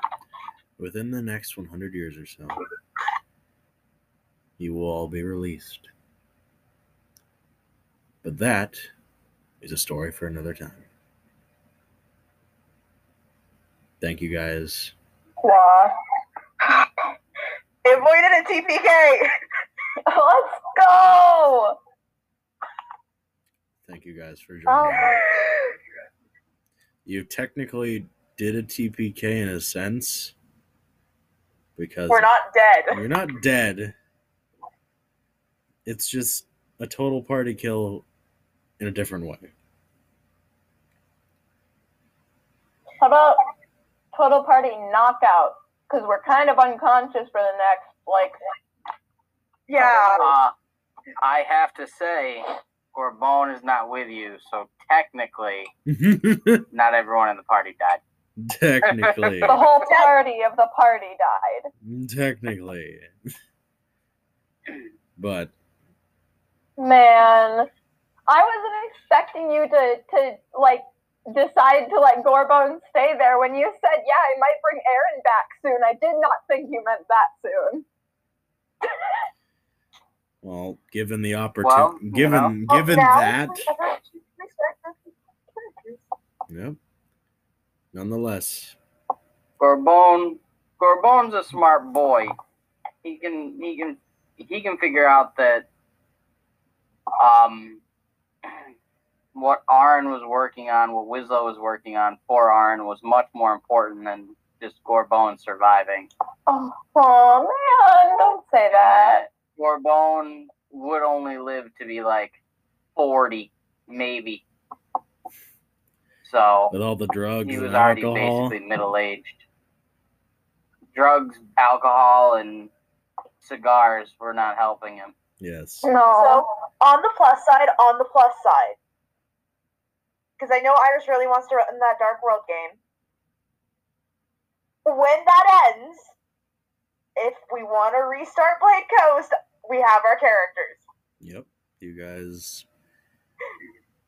within the next 100 years or so, you will all be released. But that is a story for another time. Thank you guys. Wow. Avoided a TPK. Let's go. Thank you guys for joining. Oh. me. You technically did a TPK in a sense because We're not dead. you're not dead. It's just a total party kill in a different way. How about total party knockout? Because we're kind of unconscious for the next like. Yeah. Uh, I have to say, Gorbone is not with you, so technically, not everyone in the party died. technically. The whole party of the party died. Technically. But Man, I wasn't expecting you to to like decide to let Gorbone stay there when you said, "Yeah, I might bring Aaron back soon." I did not think you meant that soon. well, given the opportunity, Well, given Oh, given now that, we have to respect yep. Nonetheless, Gorbone, Gorbone's a smart boy. he can he can he can figure out that um what Aaron was working on, what Winslow was working on for Aaron was much more important than just Gorbone surviving. Oh, oh man, don't say that. Gorbone would only live to be like forty, maybe. So With all the drugs he was and already alcohol. basically middle aged. Drugs, alcohol, and cigars were not helping him. Yes. So, on the plus side, on the plus side, because I know Iris really wants to run that Dark World game. When that ends, if we want to restart Blade Coast, we have our characters. Yep. You guys.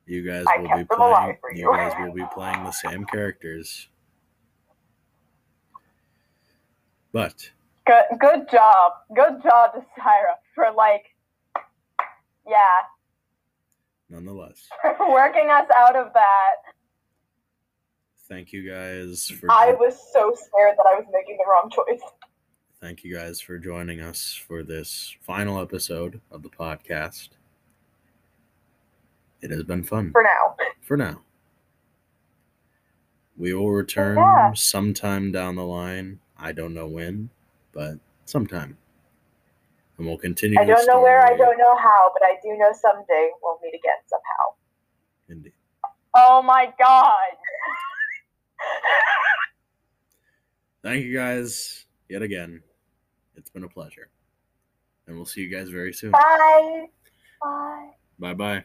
You guys I will be playing. You you. guys will be playing the same characters. But Good, good job. Good job, Desira, for like, yeah, nonetheless, for working us out of that. thank you guys for. I was so scared that I was making the wrong choice. Thank you guys for joining us for this final episode of the podcast. It has been fun For now. for now. We will return Yeah. sometime down the line. I don't know when, but sometime. And we'll continue. I don't know where, I don't know how, but I do know someday we'll meet again somehow. Indeed. Oh my god. Thank you guys yet again. It's been a pleasure. And we'll see you guys very soon. Bye. Bye. Bye bye.